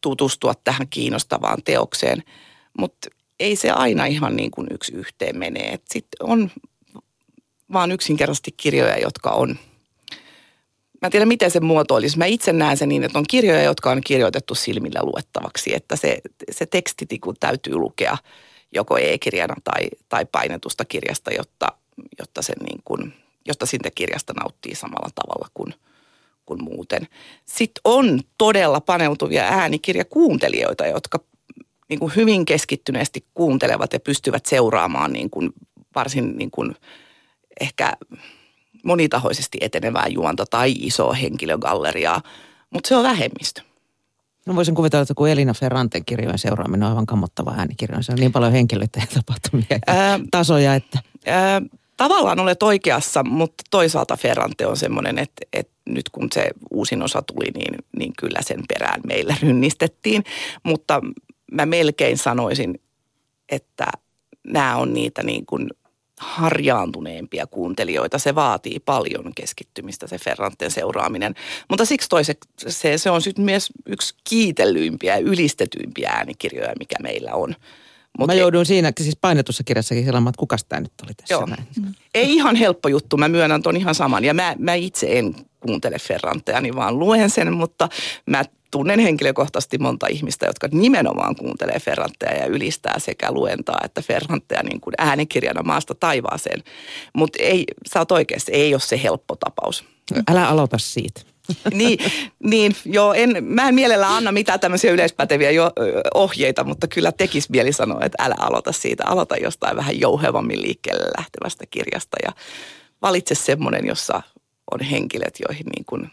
tutustua tähän kiinnostavaan teokseen. Mutta ei se aina ihan niin kuin yksi yhteen menee. Sitten on vaan yksinkertaisesti kirjoja, jotka on Mä en tiedä, miten se muotoilisi. Mä itse näen sen niin, että on kirjoja, jotka on kirjoitettu silmillä luettavaksi, että se, se tekstitiku täytyy lukea joko e-kirjana tai, tai painetusta kirjasta, jotta, jotta, sen niin kuin, jotta siitä kirjasta nauttii samalla tavalla kuin – kuin muuten. Sitten on todella paneutuvia äänikirjakuuntelijoita, jotka niin kuin hyvin keskittyneesti kuuntelevat ja pystyvät seuraamaan niin kuin varsin niin kuin ehkä monitahoisesti etenevää juonta tai isoa henkilögalleriaa, mutta se on vähemmistö. No voisin kuvitella, että kun Elina Ferranten kirjojen seuraaminen on aivan kammottava äänikirjoja. Se on niin paljon henkilöitä ja tapahtumia ja ää, tasoja, että... Ää, tavallaan olet oikeassa, mutta toisaalta Ferrante on semmoinen, että, että nyt kun se uusin osa tuli, niin, niin kyllä sen perään meillä rynnistettiin. Mutta mä melkein sanoisin, että nämä on niitä niin kuin harjaantuneempia kuuntelijoita. Se vaatii paljon keskittymistä se Ferranten seuraaminen. Mutta siksi toiseksi se, se on sitten myös yksi kiitellyimpiä ja ylistetyimpiä äänikirjoja, mikä meillä on. Mut mä joudun siinä siis painetussa kirjassakin sellamaan, että kukas tämä nyt oli tässä Joo. näin. Mm. Ei ihan helppo juttu, mä myönnän ton ihan saman. Ja mä, mä itse en kuuntele Ferranteja, niin vaan luen sen, mutta mä tunnen henkilökohtaisesti monta ihmistä, jotka nimenomaan kuuntelee Ferranteja ja ylistää sekä luentaa että Ferranteja niin kuin äänikirjana maasta taivaaseen. Mutta ei, sä oot oikeasti, ei ole se helppo tapaus. Älä aloita siitä. niin, niin, joo, en, mä en mielellä anna mitään tämmöisiä yleispäteviä jo, ohjeita, mutta kyllä tekis mieli sanoa, että älä aloita siitä. Aloita jostain vähän jouhevammin liikkeelle lähtevästä kirjasta ja valitse semmoinen, jossa on henkilöt, joihin niin kuin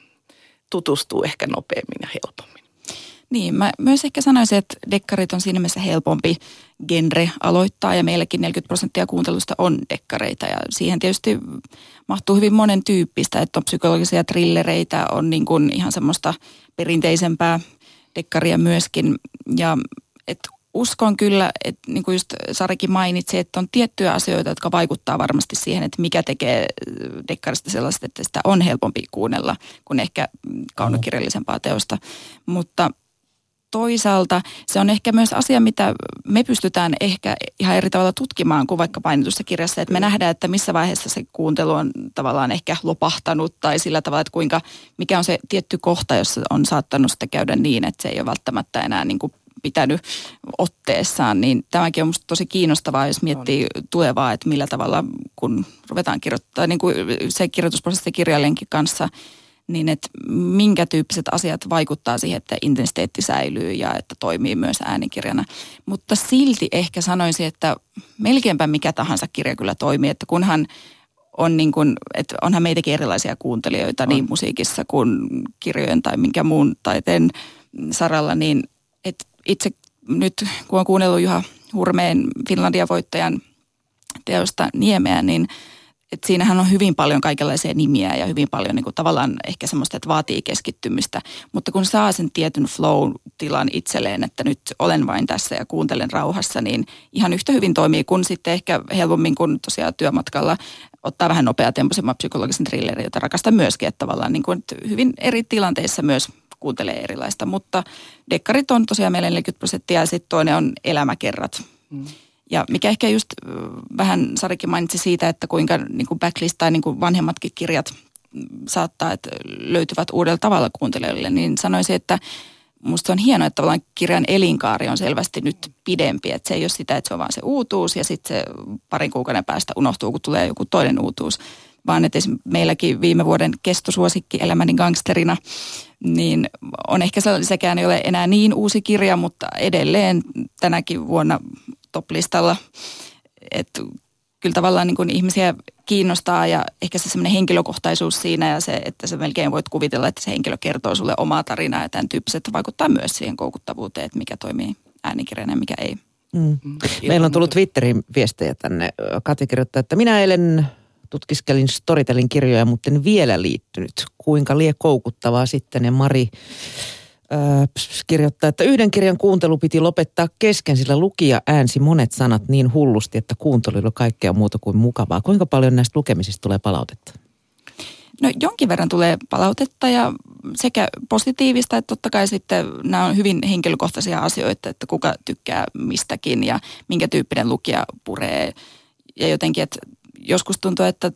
tutustuu ehkä nopeammin ja helpommin. Niin, mä myös ehkä sanoisin, että dekkarit on siinä mielessä helpompi genre aloittaa ja meilläkin 40 prosenttia kuuntelusta on dekkareita ja siihen tietysti mahtuu hyvin monen tyyppistä, että on psykologisia trillereitä, on niin kuin ihan semmoista perinteisempää dekkaria myöskin ja että uskon kyllä, että niin kuin just Sarikin mainitsi, että on tiettyjä asioita, jotka vaikuttaa varmasti siihen, että mikä tekee dekkarista sellaista, että sitä on helpompi kuunnella kuin ehkä kaunokirjallisempaa teosta. Mutta toisaalta se on ehkä myös asia, mitä me pystytään ehkä ihan eri tavalla tutkimaan kuin vaikka painetussa kirjassa. Että me nähdään, että missä vaiheessa se kuuntelu on tavallaan ehkä lopahtanut tai sillä tavalla, että kuinka, mikä on se tietty kohta, jossa on saattanut sitä käydä niin, että se ei ole välttämättä enää niin kuin pitänyt otteessaan, niin tämäkin on minusta tosi kiinnostavaa, jos miettii on. tulevaa, että millä tavalla, kun ruvetaan kirjoittaa, niin kuin se kirjoitusprosessi kirjailijankin kanssa, niin että minkä tyyppiset asiat vaikuttaa siihen, että intensiteetti säilyy ja että toimii myös äänikirjana. Mutta silti ehkä sanoisin, että melkeinpä mikä tahansa kirja kyllä toimii, että kunhan on niin kuin, että onhan meitäkin erilaisia kuuntelijoita on. niin musiikissa kuin kirjojen tai minkä muun taiteen saralla, niin että itse nyt kun on kuunnellut Juha Hurmeen Finlandia-voittajan teosta Niemeä, niin et siinähän on hyvin paljon kaikenlaisia nimiä ja hyvin paljon niin kuin tavallaan ehkä semmoista, että vaatii keskittymistä. Mutta kun saa sen tietyn flow-tilan itselleen, että nyt olen vain tässä ja kuuntelen rauhassa, niin ihan yhtä hyvin toimii kuin sitten ehkä helpommin kuin tosiaan työmatkalla ottaa vähän nopeatempoisemman psykologisen thrillerin, jota rakastan myöskin, että tavallaan niin kuin, että hyvin eri tilanteissa myös kuuntelee erilaista. Mutta dekkarit on tosiaan meillä 40 prosenttia ja sitten toinen on elämäkerrat. Mm. Ja mikä ehkä just vähän Sarikin mainitsi siitä, että kuinka niin kuin backlist tai niin kuin vanhemmatkin kirjat mm, saattaa, että löytyvät uudella tavalla kuuntelijoille, niin sanoisin, että musta on hienoa, että tavallaan kirjan elinkaari on selvästi nyt pidempi. Että se ei ole sitä, että se on vaan se uutuus ja sitten se parin kuukauden päästä unohtuu, kun tulee joku toinen uutuus. Vaan että meilläkin viime vuoden kestosuosikki Elämäni gangsterina, niin on ehkä sekään ei ole enää niin uusi kirja, mutta edelleen tänäkin vuonna top-listalla. Että kyllä tavallaan niin kuin ihmisiä kiinnostaa ja ehkä se semmoinen henkilökohtaisuus siinä ja se, että sä melkein voit kuvitella, että se henkilö kertoo sulle omaa tarinaa ja tämän tyyppiset vaikuttaa myös siihen koukuttavuuteen, että mikä toimii äänikirjana ja mikä ei. Mm. mm. Meillä on tullut Twitterin viestejä tänne. Kati kirjoittaa, että minä eilen tutkiskelin Storytelin kirjoja, mutta en vielä liittynyt. Kuinka lie koukuttavaa sitten ja Mari kirjoittaa, että yhden kirjan kuuntelu piti lopettaa kesken, sillä lukija äänsi monet sanat niin hullusti, että kuuntelu oli kaikkea muuta kuin mukavaa. Kuinka paljon näistä lukemisista tulee palautetta? No jonkin verran tulee palautetta ja sekä positiivista, että totta kai sitten nämä on hyvin henkilökohtaisia asioita, että kuka tykkää mistäkin ja minkä tyyppinen lukija puree. Ja jotenkin, että joskus tuntuu, että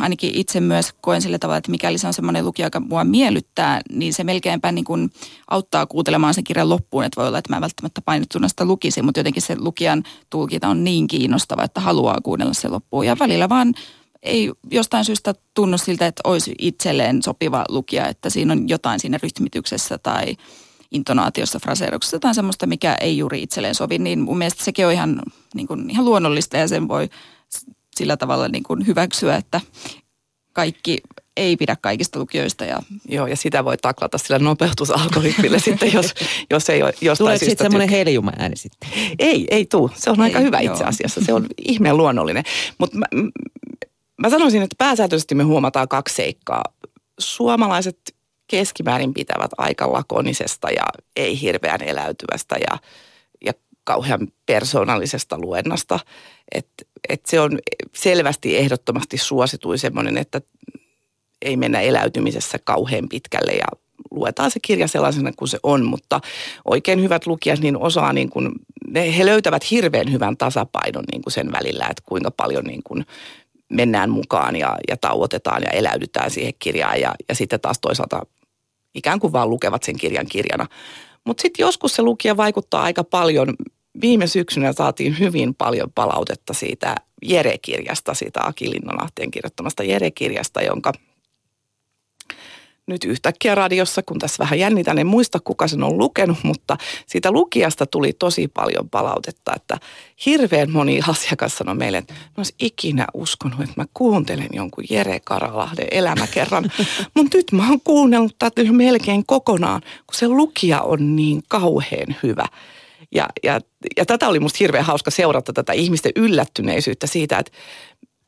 ainakin itse myös koen sillä tavalla, että mikäli se on semmoinen lukija, joka mua miellyttää, niin se melkeinpä niin kuin auttaa kuuntelemaan sen kirjan loppuun. Että voi olla, että mä välttämättä painettuna sitä lukisin, mutta jotenkin se lukijan tulkinta on niin kiinnostava, että haluaa kuunnella se loppuun. Ja välillä vaan ei jostain syystä tunnu siltä, että olisi itselleen sopiva lukija, että siinä on jotain siinä rytmityksessä tai intonaatiossa, fraseeruksessa, jotain semmoista, mikä ei juuri itselleen sovi, niin mun mielestä sekin on ihan, niin kuin, ihan luonnollista ja sen voi sillä tavalla niin kuin hyväksyä, että kaikki ei pidä kaikista lukijoista. Ja... Joo, ja sitä voi taklata sillä nopeutusalgoritmilla sitten, jos, jos ei ole jostain Tulee sitten semmoinen heljuma ääni sitten? Ei, ei tule. Se on ei, aika hyvä joo. itse asiassa. Se on ihmeen luonnollinen. Mutta mä, mä sanoisin, että pääsääntöisesti me huomataan kaksi seikkaa. Suomalaiset keskimäärin pitävät aika lakonisesta ja ei hirveän eläytyvästä ja kauhean persoonallisesta luennasta. Että et se on selvästi ehdottomasti suositui semmoinen, että ei mennä eläytymisessä kauhean pitkälle ja luetaan se kirja sellaisena kuin se on, mutta oikein hyvät lukijat niin osaa niin kuin, ne, he löytävät hirveän hyvän tasapainon niin kuin sen välillä, että kuinka paljon niin kuin mennään mukaan ja, ja tauotetaan ja eläydytään siihen kirjaan ja, ja sitten taas toisaalta ikään kuin vaan lukevat sen kirjan kirjana. Mutta sitten joskus se lukija vaikuttaa aika paljon viime syksynä saatiin hyvin paljon palautetta siitä Jere-kirjasta, siitä Aki Linnanahteen kirjoittamasta Jere-kirjasta, jonka nyt yhtäkkiä radiossa, kun tässä vähän jännitän, en muista kuka sen on lukenut, mutta siitä lukijasta tuli tosi paljon palautetta, että hirveän moni asiakas sanoi meille, että mä olisi ikinä uskonut, että mä kuuntelen jonkun Jere Karalahden elämäkerran, mutta nyt mä oon kuunnellut tätä melkein kokonaan, kun se lukija on niin kauhean hyvä. Ja, ja, ja tätä oli musta hirveän hauska seurata tätä ihmisten yllättyneisyyttä siitä, että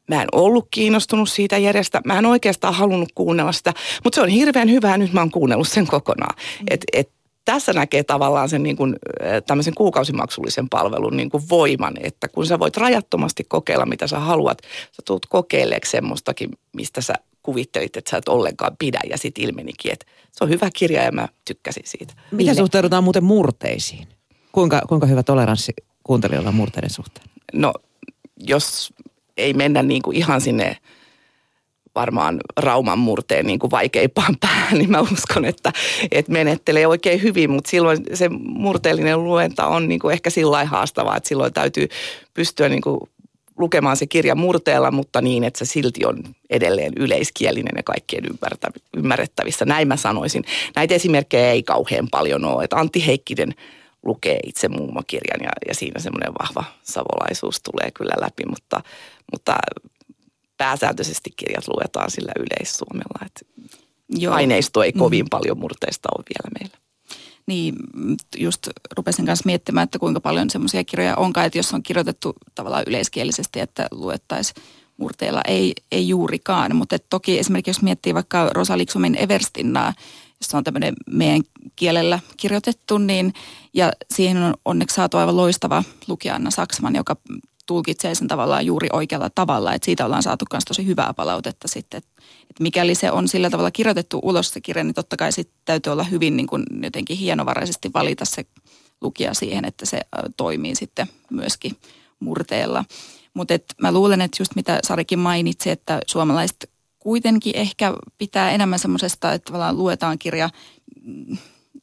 Mä en ollut kiinnostunut siitä järjestä. Mä en oikeastaan halunnut kuunnella sitä, mutta se on hirveän hyvää. Nyt mä oon kuunnellut sen kokonaan. Mm. Et, et, tässä näkee tavallaan sen niin kuin, tämmöisen kuukausimaksullisen palvelun niin kuin voiman, että kun sä voit rajattomasti kokeilla, mitä sä haluat, sä tulet kokeilleeksi semmoistakin, mistä sä kuvittelit, että sä et ollenkaan pidä ja sitten ilmenikin, että se on hyvä kirja ja mä tykkäsin siitä. Miten suhtaudutaan muuten murteisiin? Kuinka, kuinka hyvä toleranssi kuuntelijoilla murteiden suhteen? No, jos ei mennä niin kuin ihan sinne varmaan Rauman murteen niin kuin vaikeimpaan päähän, niin mä uskon, että, että menettelee oikein hyvin, mutta silloin se murteellinen luenta on niin kuin ehkä sillä haastavaa, että silloin täytyy pystyä niin kuin lukemaan se kirja murteella, mutta niin, että se silti on edelleen yleiskielinen ja kaikkien ymmärrettävissä. Näin mä sanoisin. Näitä esimerkkejä ei kauhean paljon ole. Että Antti Heikkinen – lukee itse muumokirjan ja, ja siinä semmoinen vahva savolaisuus tulee kyllä läpi, mutta, mutta pääsääntöisesti kirjat luetaan sillä yleissuomella, että Joo. aineisto ei kovin mm. paljon murteista ole vielä meillä. Niin, just rupesin kanssa miettimään, että kuinka paljon semmoisia kirjoja onkaan, että jos on kirjoitettu tavallaan yleiskielisesti, että luettaisiin murteilla, ei, ei juurikaan. Mutta toki esimerkiksi jos miettii vaikka Rosa Everstinnaa, jossa on tämmöinen meidän kielellä kirjoitettu, niin ja siihen on onneksi saatu aivan loistava lukija Anna Saksman, joka tulkitsee sen tavallaan juuri oikealla tavalla, että siitä ollaan saatu myös tosi hyvää palautetta sitten, että mikäli se on sillä tavalla kirjoitettu ulos se kirja, niin totta kai sitten täytyy olla hyvin niin kuin jotenkin hienovaraisesti valita se lukija siihen, että se toimii sitten myöskin murteella. Mutta mä luulen, että just mitä Sarikin mainitsi, että suomalaiset kuitenkin ehkä pitää enemmän semmoisesta, että tavallaan luetaan kirja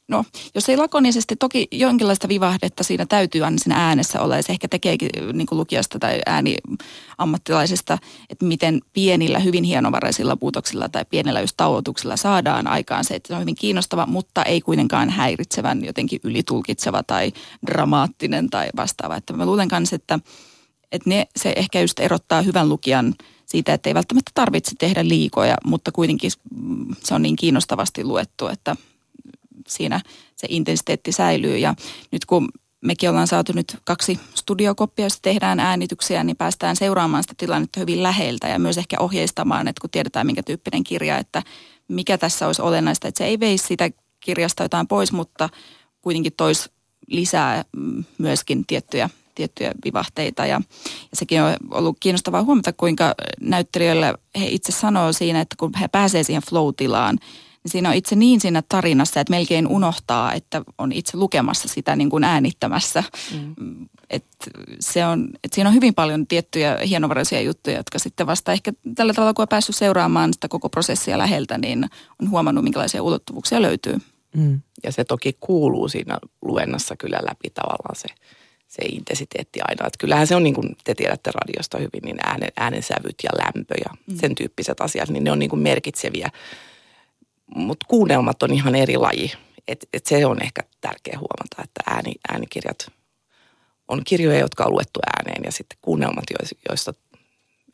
no, jos ei lakonisesti, toki jonkinlaista vivahdetta siinä täytyy aina siinä äänessä olla ja se ehkä tekeekin niin kuin lukijasta tai ääni ammattilaisesta, että miten pienillä, hyvin hienovaraisilla puutoksilla tai pienellä just tauotuksilla saadaan aikaan se, että se on hyvin kiinnostava, mutta ei kuitenkaan häiritsevän, jotenkin ylitulkitseva tai dramaattinen tai vastaava. Että mä luulen kanssa, että, että ne, se ehkä just erottaa hyvän lukijan siitä, että ei välttämättä tarvitse tehdä liikoja, mutta kuitenkin se on niin kiinnostavasti luettu, että siinä se intensiteetti säilyy. Ja nyt kun mekin ollaan saatu nyt kaksi studiokoppia, joissa tehdään äänityksiä, niin päästään seuraamaan sitä tilannetta hyvin läheltä ja myös ehkä ohjeistamaan, että kun tiedetään minkä tyyppinen kirja, että mikä tässä olisi olennaista, että se ei veisi sitä kirjasta jotain pois, mutta kuitenkin toisi lisää mm, myöskin tiettyjä, tiettyjä vivahteita. Ja, ja sekin on ollut kiinnostavaa huomata, kuinka näyttelijöille he itse sanoo siinä, että kun he pääsee siihen flow-tilaan, niin siinä on itse niin siinä tarinassa, että melkein unohtaa, että on itse lukemassa sitä niin kuin äänittämässä. Mm. Et se on, et siinä on hyvin paljon tiettyjä hienovaraisia juttuja, jotka sitten vasta ehkä tällä tavalla, kun on päässyt seuraamaan sitä koko prosessia läheltä, niin on huomannut, minkälaisia ulottuvuuksia löytyy. Mm. Ja se toki kuuluu siinä luennassa kyllä läpi tavallaan se, se intensiteetti aina. Että kyllähän se on niin kuin te tiedätte radiosta hyvin, niin äänen, äänensävyt ja lämpö ja mm. sen tyyppiset asiat, niin ne on niin kuin merkitseviä mutta kuunnelmat on ihan eri laji. Et, et se on ehkä tärkeä huomata, että ääni, äänikirjat on kirjoja, jotka on luettu ääneen ja sitten kuunnelmat, joista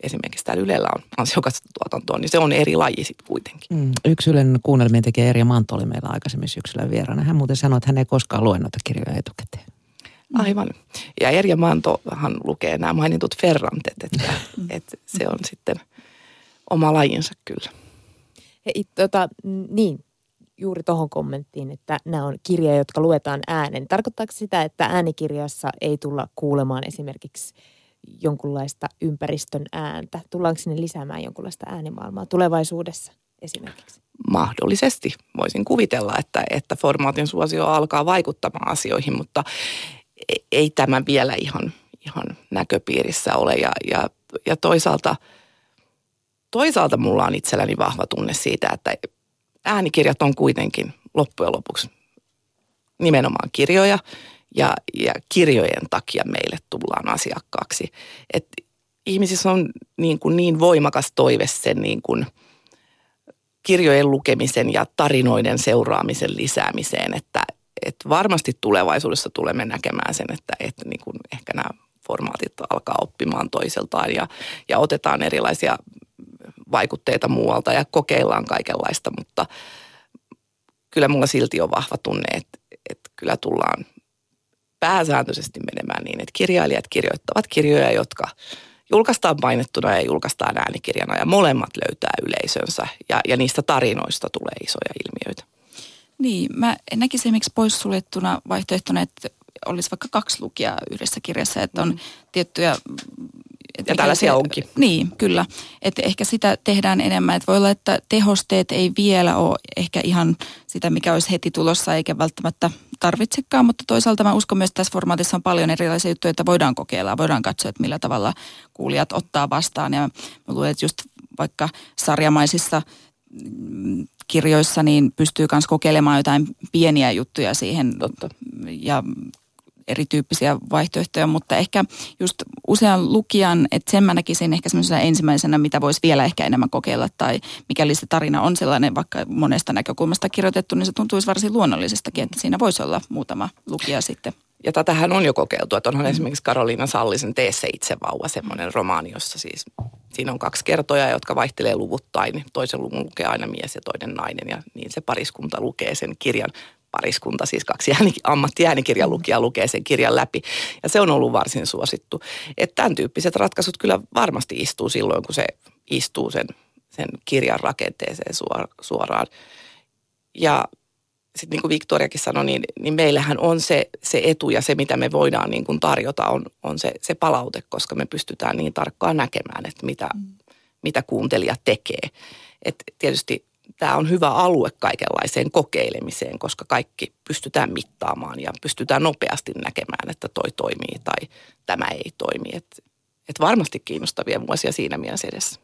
esimerkiksi täällä Ylellä on ansiokasta tuotantoa, niin se on eri laji sitten kuitenkin. Mm. Yksi Ylen kuunnelmien tekijä Erja Manto oli meillä aikaisemmin syksyllä vieraana. Hän muuten sanoi, että hän ei koskaan lue noita kirjoja etukäteen. Aivan. Ja Erja Mantohan lukee nämä mainitut ferrantet, että, että se on sitten oma lajinsa kyllä. He, tota, niin, juuri tuohon kommenttiin, että nämä on kirjoja, jotka luetaan äänen. Tarkoittaako sitä, että äänikirjassa ei tulla kuulemaan esimerkiksi jonkunlaista ympäristön ääntä? Tullaanko sinne lisäämään jonkunlaista äänimaailmaa tulevaisuudessa esimerkiksi? Mahdollisesti. Voisin kuvitella, että, että formaatin suosio alkaa vaikuttamaan asioihin, mutta ei tämä vielä ihan, ihan näköpiirissä ole. Ja, ja, ja toisaalta – toisaalta mulla on itselläni vahva tunne siitä, että äänikirjat on kuitenkin loppujen lopuksi nimenomaan kirjoja ja, ja kirjojen takia meille tullaan asiakkaaksi. Et ihmisissä on niin, kuin niin voimakas toive sen niin kuin kirjojen lukemisen ja tarinoiden seuraamisen lisäämiseen, että, että varmasti tulevaisuudessa tulemme näkemään sen, että, että niin kuin ehkä nämä formaatit alkaa oppimaan toiseltaan ja, ja otetaan erilaisia vaikutteita muualta ja kokeillaan kaikenlaista, mutta kyllä mulla silti on vahva tunne, että, että kyllä tullaan pääsääntöisesti menemään niin, että kirjailijat kirjoittavat kirjoja, jotka julkaistaan painettuna ja julkaistaan äänikirjana ja molemmat löytää yleisönsä ja, ja niistä tarinoista tulee isoja ilmiöitä. Niin, mä näkisin esimerkiksi poissuljettuna vaihtoehtona, että olisi vaikka kaksi lukijaa yhdessä kirjassa, että on mm. tiettyjä et ja tällaisia se, onkin. Niin, kyllä. Että ehkä sitä tehdään enemmän. Että voi olla, että tehosteet ei vielä ole ehkä ihan sitä, mikä olisi heti tulossa, eikä välttämättä tarvitsekaan. Mutta toisaalta mä uskon myös, että tässä formaatissa on paljon erilaisia juttuja, että voidaan kokeilla. Voidaan katsoa, että millä tavalla kuulijat ottaa vastaan. Ja mä luulen, että just vaikka sarjamaisissa kirjoissa niin pystyy myös kokeilemaan jotain pieniä juttuja siihen. Ja erityyppisiä vaihtoehtoja, mutta ehkä just usean lukijan, että sen mä näkisin ehkä semmoisena ensimmäisenä, mitä voisi vielä ehkä enemmän kokeilla, tai mikäli se tarina on sellainen vaikka monesta näkökulmasta kirjoitettu, niin se tuntuisi varsin luonnollisestakin, että siinä voisi olla muutama lukija sitten. Ja tätähän on jo kokeiltu, että onhan mm. esimerkiksi Karoliina Sallisen Tee se itse vauva, semmoinen romaani, jossa siis siinä on kaksi kertoja, jotka vaihtelee luvuttain. Toisen luvun lukee aina mies ja toinen nainen ja niin se pariskunta lukee sen kirjan pariskunta, siis kaksi ääni, ammattiäänikirjan lukijaa lukee sen kirjan läpi. Ja se on ollut varsin suosittu. Että tämän tyyppiset ratkaisut kyllä varmasti istuu silloin, kun se istuu sen, sen kirjan rakenteeseen suoraan. Ja sitten niin kuin Victoriakin sanoi, niin, niin meillähän on se, se etu ja se, mitä me voidaan niin kuin tarjota, on, on se, se palaute, koska me pystytään niin tarkkaan näkemään, että mitä, mm. mitä kuuntelija tekee. Et tietysti tämä on hyvä alue kaikenlaiseen kokeilemiseen, koska kaikki pystytään mittaamaan ja pystytään nopeasti näkemään, että toi toimii tai tämä ei toimi. Et, et varmasti kiinnostavia vuosia siinä mielessä edessä.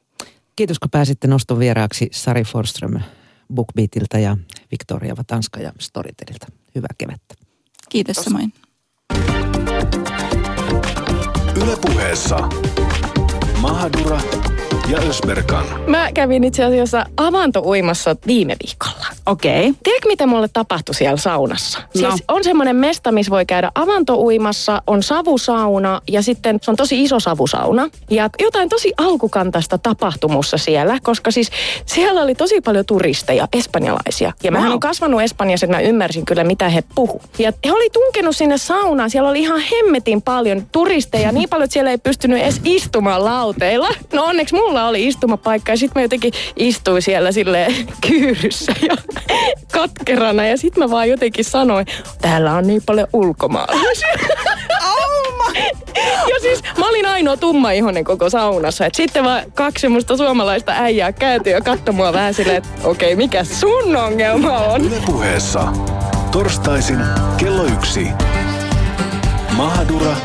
Kiitos kun pääsitte noston vieraaksi Sari Forström BookBeatiltä ja Victoria Vatanska ja Storytelilta. Hyvää kevättä. Kiitos samoin. Ylepuheessa Mahadura ja Ösberkan. Mä kävin itse asiassa avantouimassa viime viikolla. Okei. Okay. Tiedätkö, mitä mulle tapahtui siellä saunassa? No. Siis on semmoinen mesta, missä voi käydä avantouimassa, on savusauna ja sitten se on tosi iso savusauna. Ja jotain tosi alkukantaista tapahtumussa siellä, koska siis siellä oli tosi paljon turisteja, espanjalaisia. Ja wow. mä on kasvanut Espanjassa, että mä ymmärsin kyllä, mitä he puhu. Ja he oli tunkenut sinne saunaan, siellä oli ihan hemmetin paljon turisteja, niin paljon, että siellä ei pystynyt edes istumaan lauteilla. No onneksi mulla mulla oli istumapaikka ja sitten mä jotenkin istuin siellä sille kyyryssä ja katkerana ja sitten mä vaan jotenkin sanoin, täällä on niin paljon ulkomaalaisia. ja siis mä olin ainoa tumma ihonen koko saunassa. Et sitten vaan kaksi semmoista suomalaista äijää kääntyi ja katsoi mua vähän silleen, että okei, okay, mikä sun ongelma on? Yle puheessa. Torstaisin kello yksi. Mahadura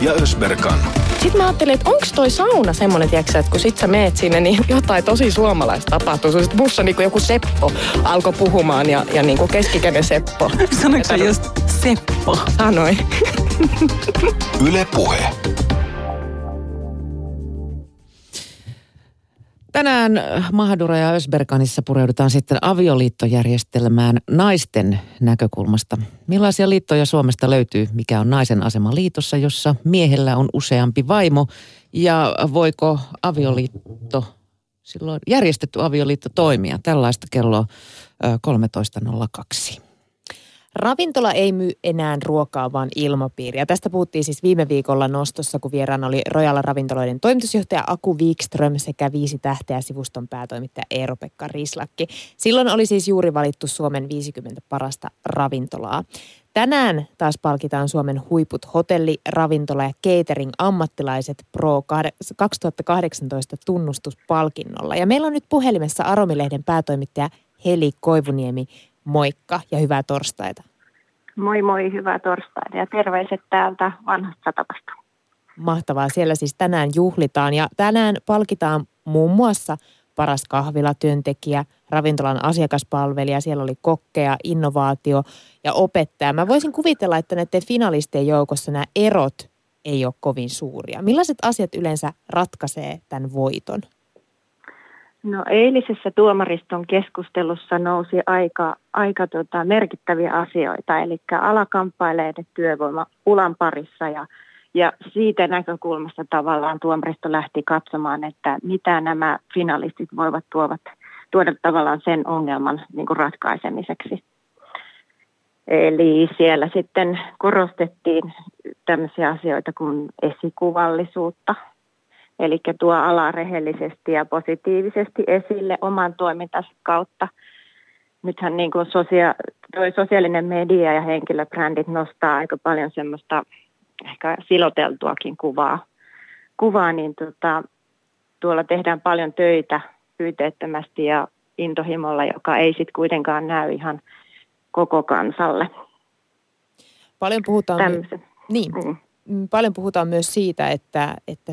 ja Ösberkan. Sitten mä ajattelin, että onko toi sauna semmoinen, tiedätkö, että kun sit sä meet sinne, niin jotain tosi suomalaista tapahtuu. Sitten musta niin joku Seppo alkoi puhumaan ja, ja niin kuin keskikäinen Seppo. Sanoitko just Seppo? Sanoin. Yle Puhe. Tänään Mahadura ja Ösberganissa pureudutaan sitten avioliittojärjestelmään naisten näkökulmasta. Millaisia liittoja Suomesta löytyy? Mikä on naisen asema liitossa, jossa miehellä on useampi vaimo? Ja voiko avioliitto, silloin järjestetty avioliitto toimia? Tällaista kello 13.02. Ravintola ei myy enää ruokaa, vaan ilmapiiriä. Tästä puhuttiin siis viime viikolla nostossa, kun vieraana oli Rojalla ravintoloiden toimitusjohtaja Aku Wikström sekä viisi tähteä sivuston päätoimittaja Eero-Pekka Rislakki. Silloin oli siis juuri valittu Suomen 50 parasta ravintolaa. Tänään taas palkitaan Suomen huiput hotelli, ravintola ja catering ammattilaiset Pro 2018 tunnustuspalkinnolla. Ja meillä on nyt puhelimessa Aromilehden päätoimittaja Heli Koivuniemi. Moikka ja hyvää torstaita. Moi moi, hyvää torstaita ja terveiset täältä vanhasta satamasta. Mahtavaa, siellä siis tänään juhlitaan ja tänään palkitaan muun muassa paras kahvilatyöntekijä, ravintolan asiakaspalvelija, siellä oli kokkeja, innovaatio ja opettaja. Mä voisin kuvitella, että näiden finalistien joukossa nämä erot ei ole kovin suuria. Millaiset asiat yleensä ratkaisee tämän voiton? No eilisessä tuomariston keskustelussa nousi aika, aika tota, merkittäviä asioita, eli alakampaileiden työvoima ulan parissa ja, ja siitä näkökulmasta tavallaan tuomaristo lähti katsomaan, että mitä nämä finalistit voivat tuovat, tuoda tavallaan sen ongelman niin kuin ratkaisemiseksi. Eli siellä sitten korostettiin tämmöisiä asioita kuin esikuvallisuutta, Eli tuo ala rehellisesti ja positiivisesti esille oman toimintansa kautta. Nythän niin kuin sosia- toi sosiaalinen media ja henkilöbrändit nostaa aika paljon semmoista ehkä siloteltuakin kuvaa, kuvaa niin tota, tuolla tehdään paljon töitä pyyteettömästi ja intohimolla, joka ei sitten kuitenkaan näy ihan koko kansalle. Paljon puhutaan, niin, mm. mm. paljon puhutaan myös siitä, että, että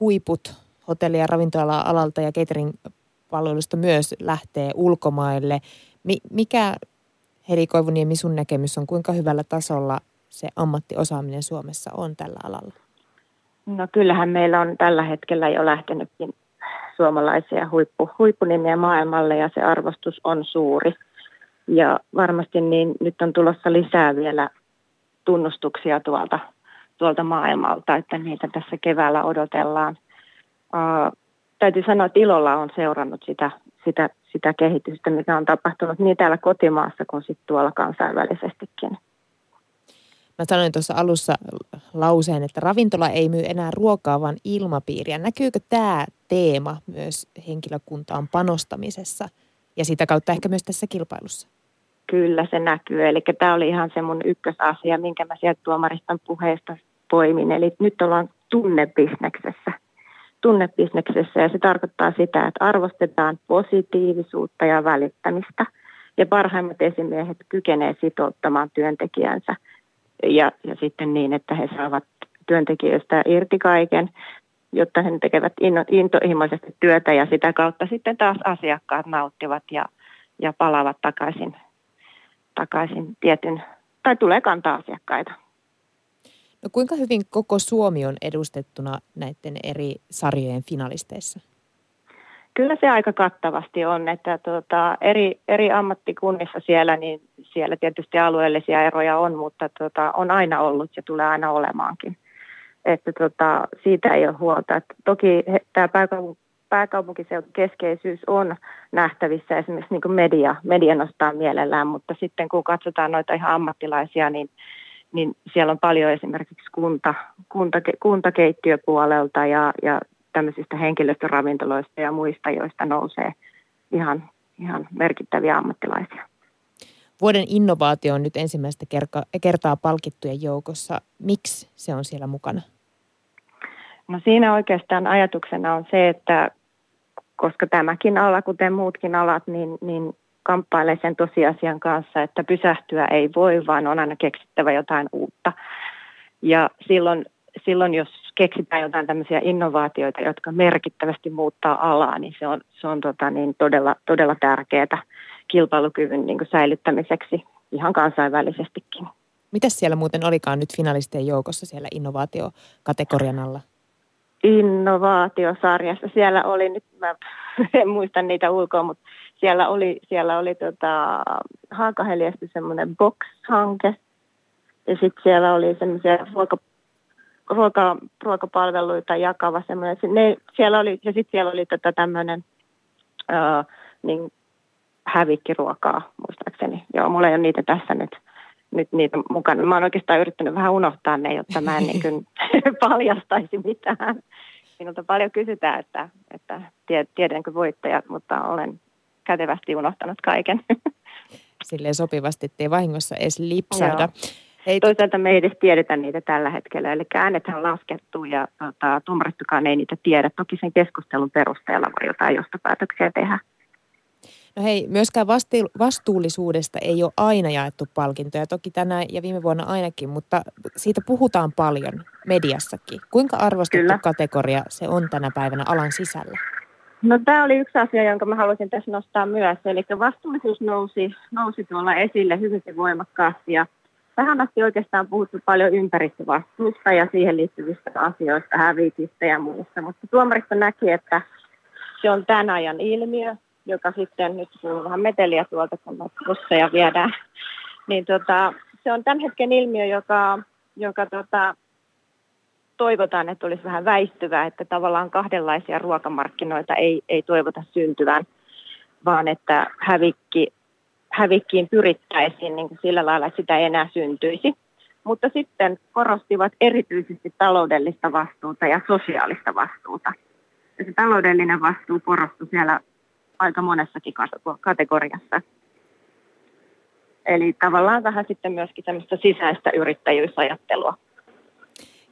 huiput hotelli- ja ravintola-alalta ja catering-palveluista myös lähtee ulkomaille. Mi- mikä, Heli Koivuniemi, sun näkemys on, kuinka hyvällä tasolla se ammattiosaaminen Suomessa on tällä alalla? No kyllähän meillä on tällä hetkellä jo lähtenytkin suomalaisia huippu, huippunimiä maailmalle ja se arvostus on suuri. Ja varmasti niin nyt on tulossa lisää vielä tunnustuksia tuolta tuolta maailmalta, että niitä tässä keväällä odotellaan. Uh, täytyy sanoa, että ilolla on seurannut sitä, sitä, sitä kehitystä, mikä on tapahtunut niin täällä kotimaassa kuin sitten tuolla kansainvälisestikin. Mä sanoin tuossa alussa lauseen, että ravintola ei myy enää ruokaa, vaan ilmapiiriä. Näkyykö tämä teema myös henkilökuntaan panostamisessa ja sitä kautta ehkä myös tässä kilpailussa? Kyllä se näkyy. Eli tämä oli ihan se mun ykkösasia, minkä mä sieltä tuomariston puheesta poimin. Eli nyt ollaan tunnebisneksessä. Tunnebisneksessä ja se tarkoittaa sitä, että arvostetaan positiivisuutta ja välittämistä. Ja parhaimmat esimiehet kykenee sitouttamaan työntekijänsä ja, ja sitten niin, että he saavat työntekijöistä irti kaiken, jotta he tekevät intohimoisesti työtä ja sitä kautta sitten taas asiakkaat nauttivat ja, ja palaavat takaisin, takaisin tietyn, tai tulee kantaa asiakkaita. No kuinka hyvin koko Suomi on edustettuna näiden eri sarjojen finalisteissa? Kyllä se aika kattavasti on, että tuota, eri, eri ammattikunnissa siellä, niin siellä tietysti alueellisia eroja on, mutta tuota, on aina ollut ja tulee aina olemaankin. Että tuota, siitä ei ole huolta. Että toki tämä pääkaupunk- pääkaupunkiseudun keskeisyys on nähtävissä esimerkiksi niin media, media nostaa mielellään, mutta sitten kun katsotaan noita ihan ammattilaisia, niin niin siellä on paljon esimerkiksi kunta, kunta, kuntakeittiöpuolelta ja, ja tämmöisistä henkilöstöravintoloista ja muista, joista nousee ihan, ihan merkittäviä ammattilaisia. Vuoden innovaatio on nyt ensimmäistä kertaa palkittujen joukossa. Miksi se on siellä mukana? No siinä oikeastaan ajatuksena on se, että koska tämäkin ala, kuten muutkin alat, niin, niin kamppailee sen tosiasian kanssa, että pysähtyä ei voi, vaan on aina keksittävä jotain uutta. Ja silloin, silloin jos keksitään jotain tämmöisiä innovaatioita, jotka merkittävästi muuttaa alaa, niin se on, se on tota niin todella, todella tärkeää kilpailukyvyn niin kuin säilyttämiseksi ihan kansainvälisestikin. Mitäs siellä muuten olikaan nyt finalistien joukossa siellä innovaatiokategorian alla? Innovaatiosarjassa siellä oli nyt, mä en muista niitä ulkoa, mutta siellä oli, siellä oli tota, Haakaheliasta semmoinen box-hanke. Ja sitten siellä oli semmoisia ruoka, ruoka, ruokapalveluita jakava semmoinen. Ne, siellä oli, ja sitten siellä oli tota tämmöinen niin hävikkiruokaa muistaakseni. Joo, mulla ei ole niitä tässä nyt, nyt niitä mukana. Mä oon oikeastaan yrittänyt vähän unohtaa ne, jotta mä en niin kuin paljastaisi mitään. Minulta paljon kysytään, että, että tiedänkö voittajat, mutta olen kätevästi unohtanut kaiken. Silleen sopivasti, ettei vahingossa edes lipsahda. Hei, Toisaalta me ei edes tiedetä niitä tällä hetkellä, eli äänethän on laskettu ja tota, tuomaristokaan ei niitä tiedä. Toki sen keskustelun perusteella voi jotain johtopäätöksiä tehdä. No hei, myöskään vastuullisuudesta ei ole aina jaettu palkintoja, toki tänä ja viime vuonna ainakin, mutta siitä puhutaan paljon mediassakin. Kuinka arvostettu Kyllä. kategoria se on tänä päivänä alan sisällä? No tämä oli yksi asia, jonka mä haluaisin tässä nostaa myös. Eli vastuullisuus nousi, nousi tuolla esille hyvinkin voimakkaasti ja tähän asti oikeastaan puhuttu paljon ympäristövastuusta ja siihen liittyvistä asioista, hävitistä ja muusta. Mutta tuomaristo näki, että, se on tämän ajan ilmiö, joka sitten, nyt kuuluu vähän meteliä tuolta, kun busseja viedään, niin tota, se on tämän hetken ilmiö, joka, joka tota, toivotaan, että olisi vähän väistyvää, että tavallaan kahdenlaisia ruokamarkkinoita ei, ei toivota syntyvän, vaan että hävikki, hävikkiin pyrittäisiin niin kuin sillä lailla, että sitä ei enää syntyisi. Mutta sitten korostivat erityisesti taloudellista vastuuta ja sosiaalista vastuuta. Ja se taloudellinen vastuu korostui siellä aika monessakin kategoriassa. Eli tavallaan vähän sitten myöskin semmoista sisäistä yrittäjyysajattelua.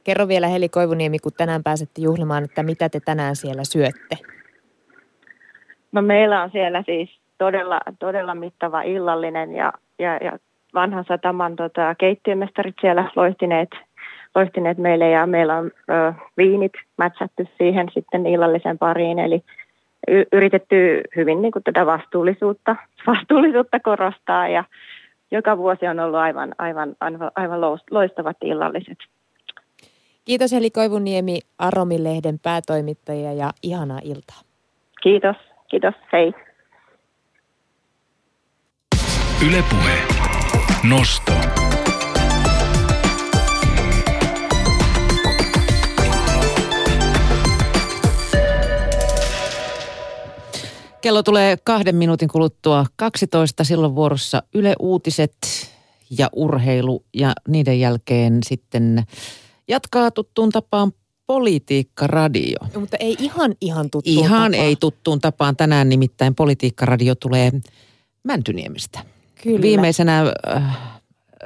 Kerro vielä Heli Koivuniemi, kun tänään pääsette juhlimaan, että mitä te tänään siellä syötte? No meillä on siellä siis todella, todella mittava illallinen ja, ja, ja vanhan sataman tota, keittiömestarit siellä loistineet, loistineet meille ja meillä on ö, viinit mätsätty siihen sitten illallisen pariin. Eli yritetty hyvin niin kuin tätä vastuullisuutta, vastuullisuutta korostaa ja joka vuosi on ollut aivan, aivan, aivan, aivan loistavat illalliset. Kiitos Heli Koivuniemi, Aromi-lehden päätoimittaja ja ihanaa iltaa. Kiitos, kiitos, hei. Ylepuhe. Nosto. Kello tulee kahden minuutin kuluttua 12. Silloin vuorossa Yle Uutiset ja urheilu ja niiden jälkeen sitten jatkaa tuttuun tapaan Politiikka-radio. No, mutta ei ihan ihan tuttuun Ihan tapaan. ei tuttuun tapaan. Tänään nimittäin Politiikka-radio tulee Mäntyniemestä. Kyllä. Viimeisenä äh,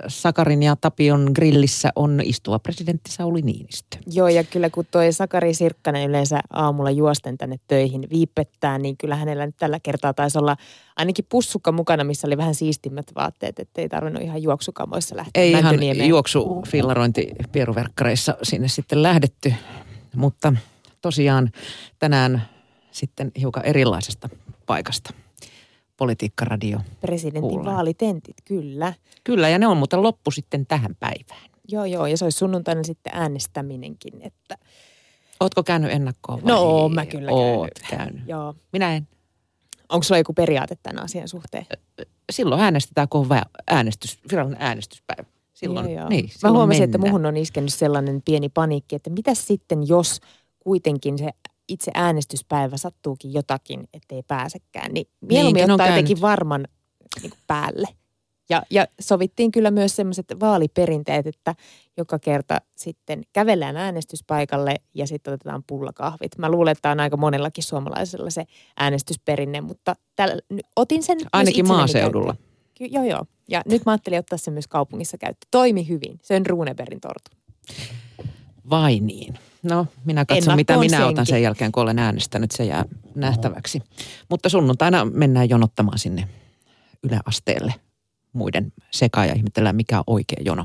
Sakarin ja Tapion grillissä on istuva presidentti Sauli Niinistö. Joo, ja kyllä kun toi Sakari Sirkkanen yleensä aamulla juosten tänne töihin viipettää, niin kyllä hänellä nyt tällä kertaa taisi olla ainakin pussukka mukana, missä oli vähän siistimmät vaatteet, ettei tarvinnut ihan juoksukamoissa lähteä Ei ihan Mäntyniemeen. juoksu fillarointi pieruverkkareissa sinne sitten lähdetty, mutta tosiaan tänään sitten hiukan erilaisesta paikasta. Politiikkaradio. Presidentin Kuullaan. vaalitentit, kyllä. Kyllä, ja ne on muuten loppu sitten tähän päivään. Joo, joo, ja se olisi sunnuntaina sitten äänestäminenkin, että Ootko käynyt ennakkoon vai? No, oon mä kyllä käynyt. Oot käynyt. joo. Minä en. Onko sulla joku periaate tämän asian suhteen? Silloin äänestetään, kun on äänestys, virallinen äänestyspäivä. Silloin, joo, joo. Niin, Mä silloin huomasin, että mennään. muhun on iskenyt sellainen pieni paniikki, että mitä sitten, jos kuitenkin se itse äänestyspäivä sattuukin jotakin, ettei pääsekään, niin mieluummin on ottaa jotenkin varman niin kuin päälle. Ja, ja sovittiin kyllä myös sellaiset vaaliperinteet, että joka kerta sitten kävellään äänestyspaikalle ja sitten otetaan pullakahvit. Mä luulen, että on aika monellakin suomalaisella se äänestysperinne, mutta tällä, otin sen Ainakin maaseudulla. Ky- joo, joo. Ja nyt mä ajattelin ottaa sen myös kaupungissa käyttöön. Toimi hyvin. Se on Runebergin tortu. Vai niin? No, minä katson, Ennakkoon mitä minä otan senkin. sen jälkeen, kun olen äänestänyt. Se jää nähtäväksi. Mutta sunnuntaina mennään jonottamaan sinne yläasteelle muiden sekaan ja ihmetellään, mikä on oikea jono.